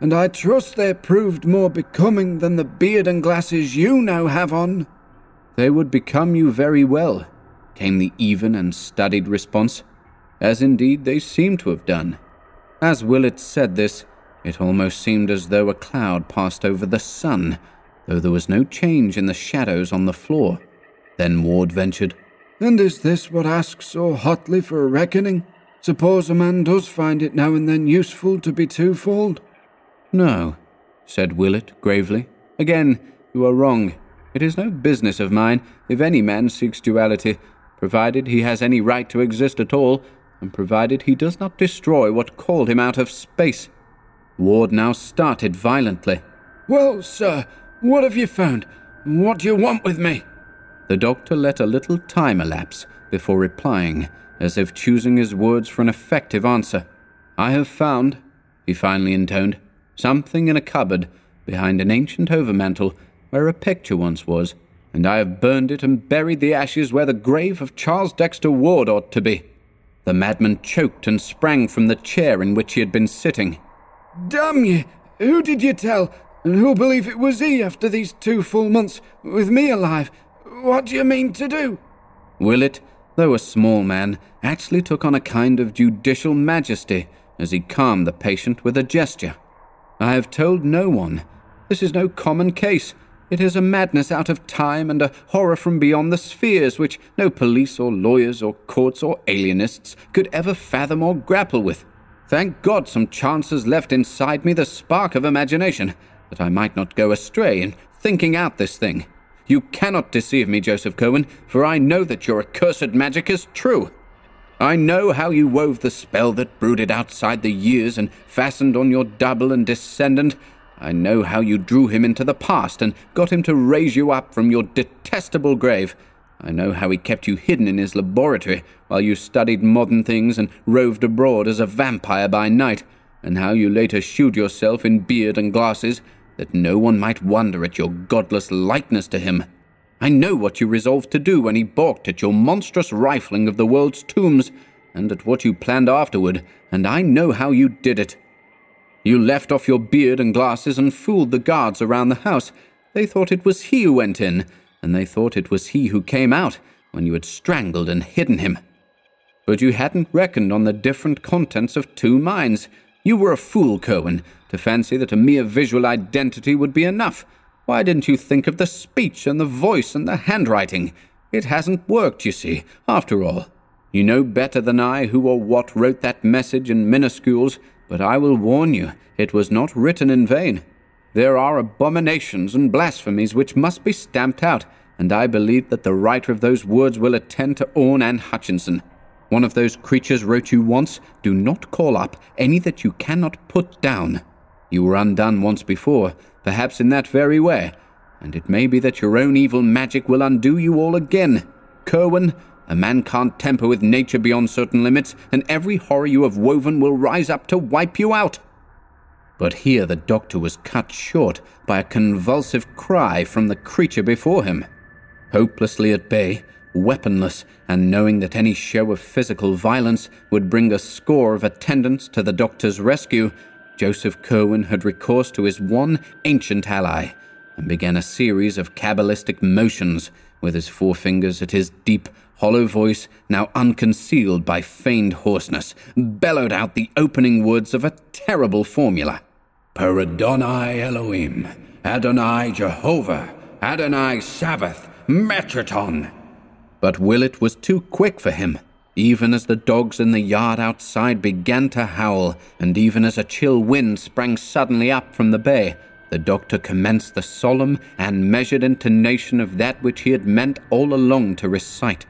And I trust they proved more becoming than the beard and glasses you now have on. They would become you very well, came the even and studied response, as indeed they seem to have done. As Willett said this, it almost seemed as though a cloud passed over the sun, though there was no change in the shadows on the floor. Then Ward ventured, And is this what asks so hotly for a reckoning? Suppose a man does find it now and then useful to be twofold? No, said Willett gravely. Again, you are wrong. It is no business of mine if any man seeks duality, provided he has any right to exist at all, and provided he does not destroy what called him out of space. Ward now started violently. Well, sir, what have you found? What do you want with me? The doctor let a little time elapse before replying, as if choosing his words for an effective answer. I have found, he finally intoned, something in a cupboard behind an ancient overmantel where a picture once was, and I have burned it and buried the ashes where the grave of Charles Dexter Ward ought to be. The madman choked and sprang from the chair in which he had been sitting. Damn ye! Who did you tell? And who'll believe it was he after these two full months, with me alive? What do you mean to do? Willett, though a small man, actually took on a kind of judicial majesty as he calmed the patient with a gesture. I have told no one. This is no common case. It is a madness out of time and a horror from beyond the spheres which no police or lawyers or courts or alienists could ever fathom or grapple with. Thank God some chance has left inside me the spark of imagination, that I might not go astray in thinking out this thing. You cannot deceive me, Joseph Curwen, for I know that your accursed magic is true. I know how you wove the spell that brooded outside the years and fastened on your double and descendant I know how you drew him into the past and got him to raise you up from your detestable grave. I know how he kept you hidden in his laboratory while you studied modern things and roved abroad as a vampire by night, and how you later shewed yourself in beard and glasses that no one might wonder at your godless likeness to him. I know what you resolved to do when he balked at your monstrous rifling of the world's tombs, and at what you planned afterward, and I know how you did it. You left off your beard and glasses and fooled the guards around the house. They thought it was he who went in, and they thought it was he who came out when you had strangled and hidden him. But you hadn't reckoned on the different contents of two minds. You were a fool, Curwen, to fancy that a mere visual identity would be enough. Why didn't you think of the speech and the voice and the handwriting? It hasn't worked, you see, after all. You know better than I who or what wrote that message in minuscules, but I will warn you, it was not written in vain. There are abominations and blasphemies which must be stamped out, and I believe that the writer of those words will attend to Orne and Hutchinson. One of those creatures wrote you once, Do not call up any that you cannot put down. You were undone once before, perhaps in that very way, and it may be that your own evil magic will undo you all again. Curwen, a man can't temper with nature beyond certain limits, and every horror you have woven will rise up to wipe you out. But here the doctor was cut short by a convulsive cry from the creature before him. Hopelessly at bay, weaponless, and knowing that any show of physical violence would bring a score of attendants to the doctor's rescue, Joseph Curwen had recourse to his one ancient ally and began a series of cabalistic motions with his forefingers at his deep, hollow voice, now unconcealed by feigned hoarseness, bellowed out the opening words of a terrible formula. Per Adonai Elohim, Adonai Jehovah, Adonai Sabaoth, Metraton. But Willett was too quick for him. Even as the dogs in the yard outside began to howl, and even as a chill wind sprang suddenly up from the bay, the doctor commenced the solemn and measured intonation of that which he had meant all along to recite.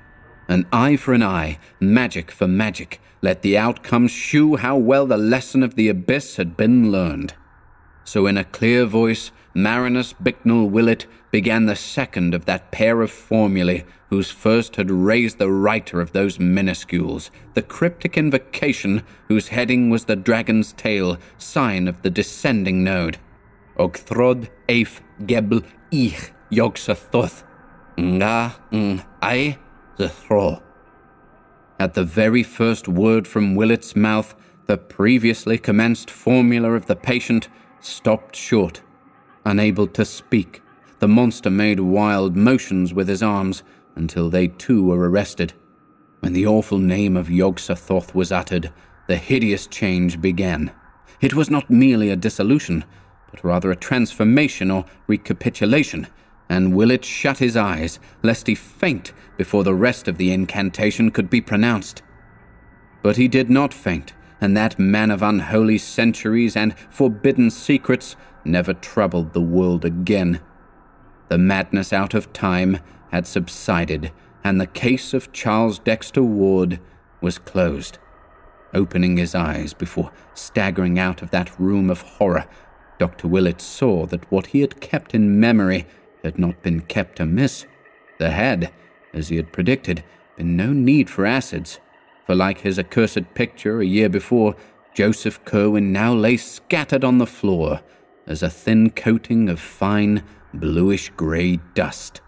An eye for an eye, magic for magic. Let the outcome shew how well the lesson of the abyss had been learned. So, in a clear voice, Marinus Bicknell Willett began the second of that pair of formulae whose first had raised the writer of those minuscules, the cryptic invocation whose heading was the dragon's tail, sign of the descending node. Ogthrod eif gebl ich yogsa Nga ng ai the. At the very first word from Willett's mouth, the previously commenced formula of the patient stopped short. Unable to speak, the monster made wild motions with his arms until they too were arrested. When the awful name of Yog Sothoth was uttered, the hideous change began. It was not merely a dissolution, but rather a transformation or recapitulation and Willett shut his eyes lest he faint before the rest of the incantation could be pronounced. But he did not faint, and that man of unholy centuries and forbidden secrets never troubled the world again. The madness out of time had subsided, and the case of Charles Dexter Ward was closed. Opening his eyes before staggering out of that room of horror, Dr. Willett saw that what he had kept in memory had not been kept amiss. There had, as he had predicted, been no need for acids, for like his accursed picture a year before, Joseph Curwen now lay scattered on the floor as a thin coating of fine bluish grey dust.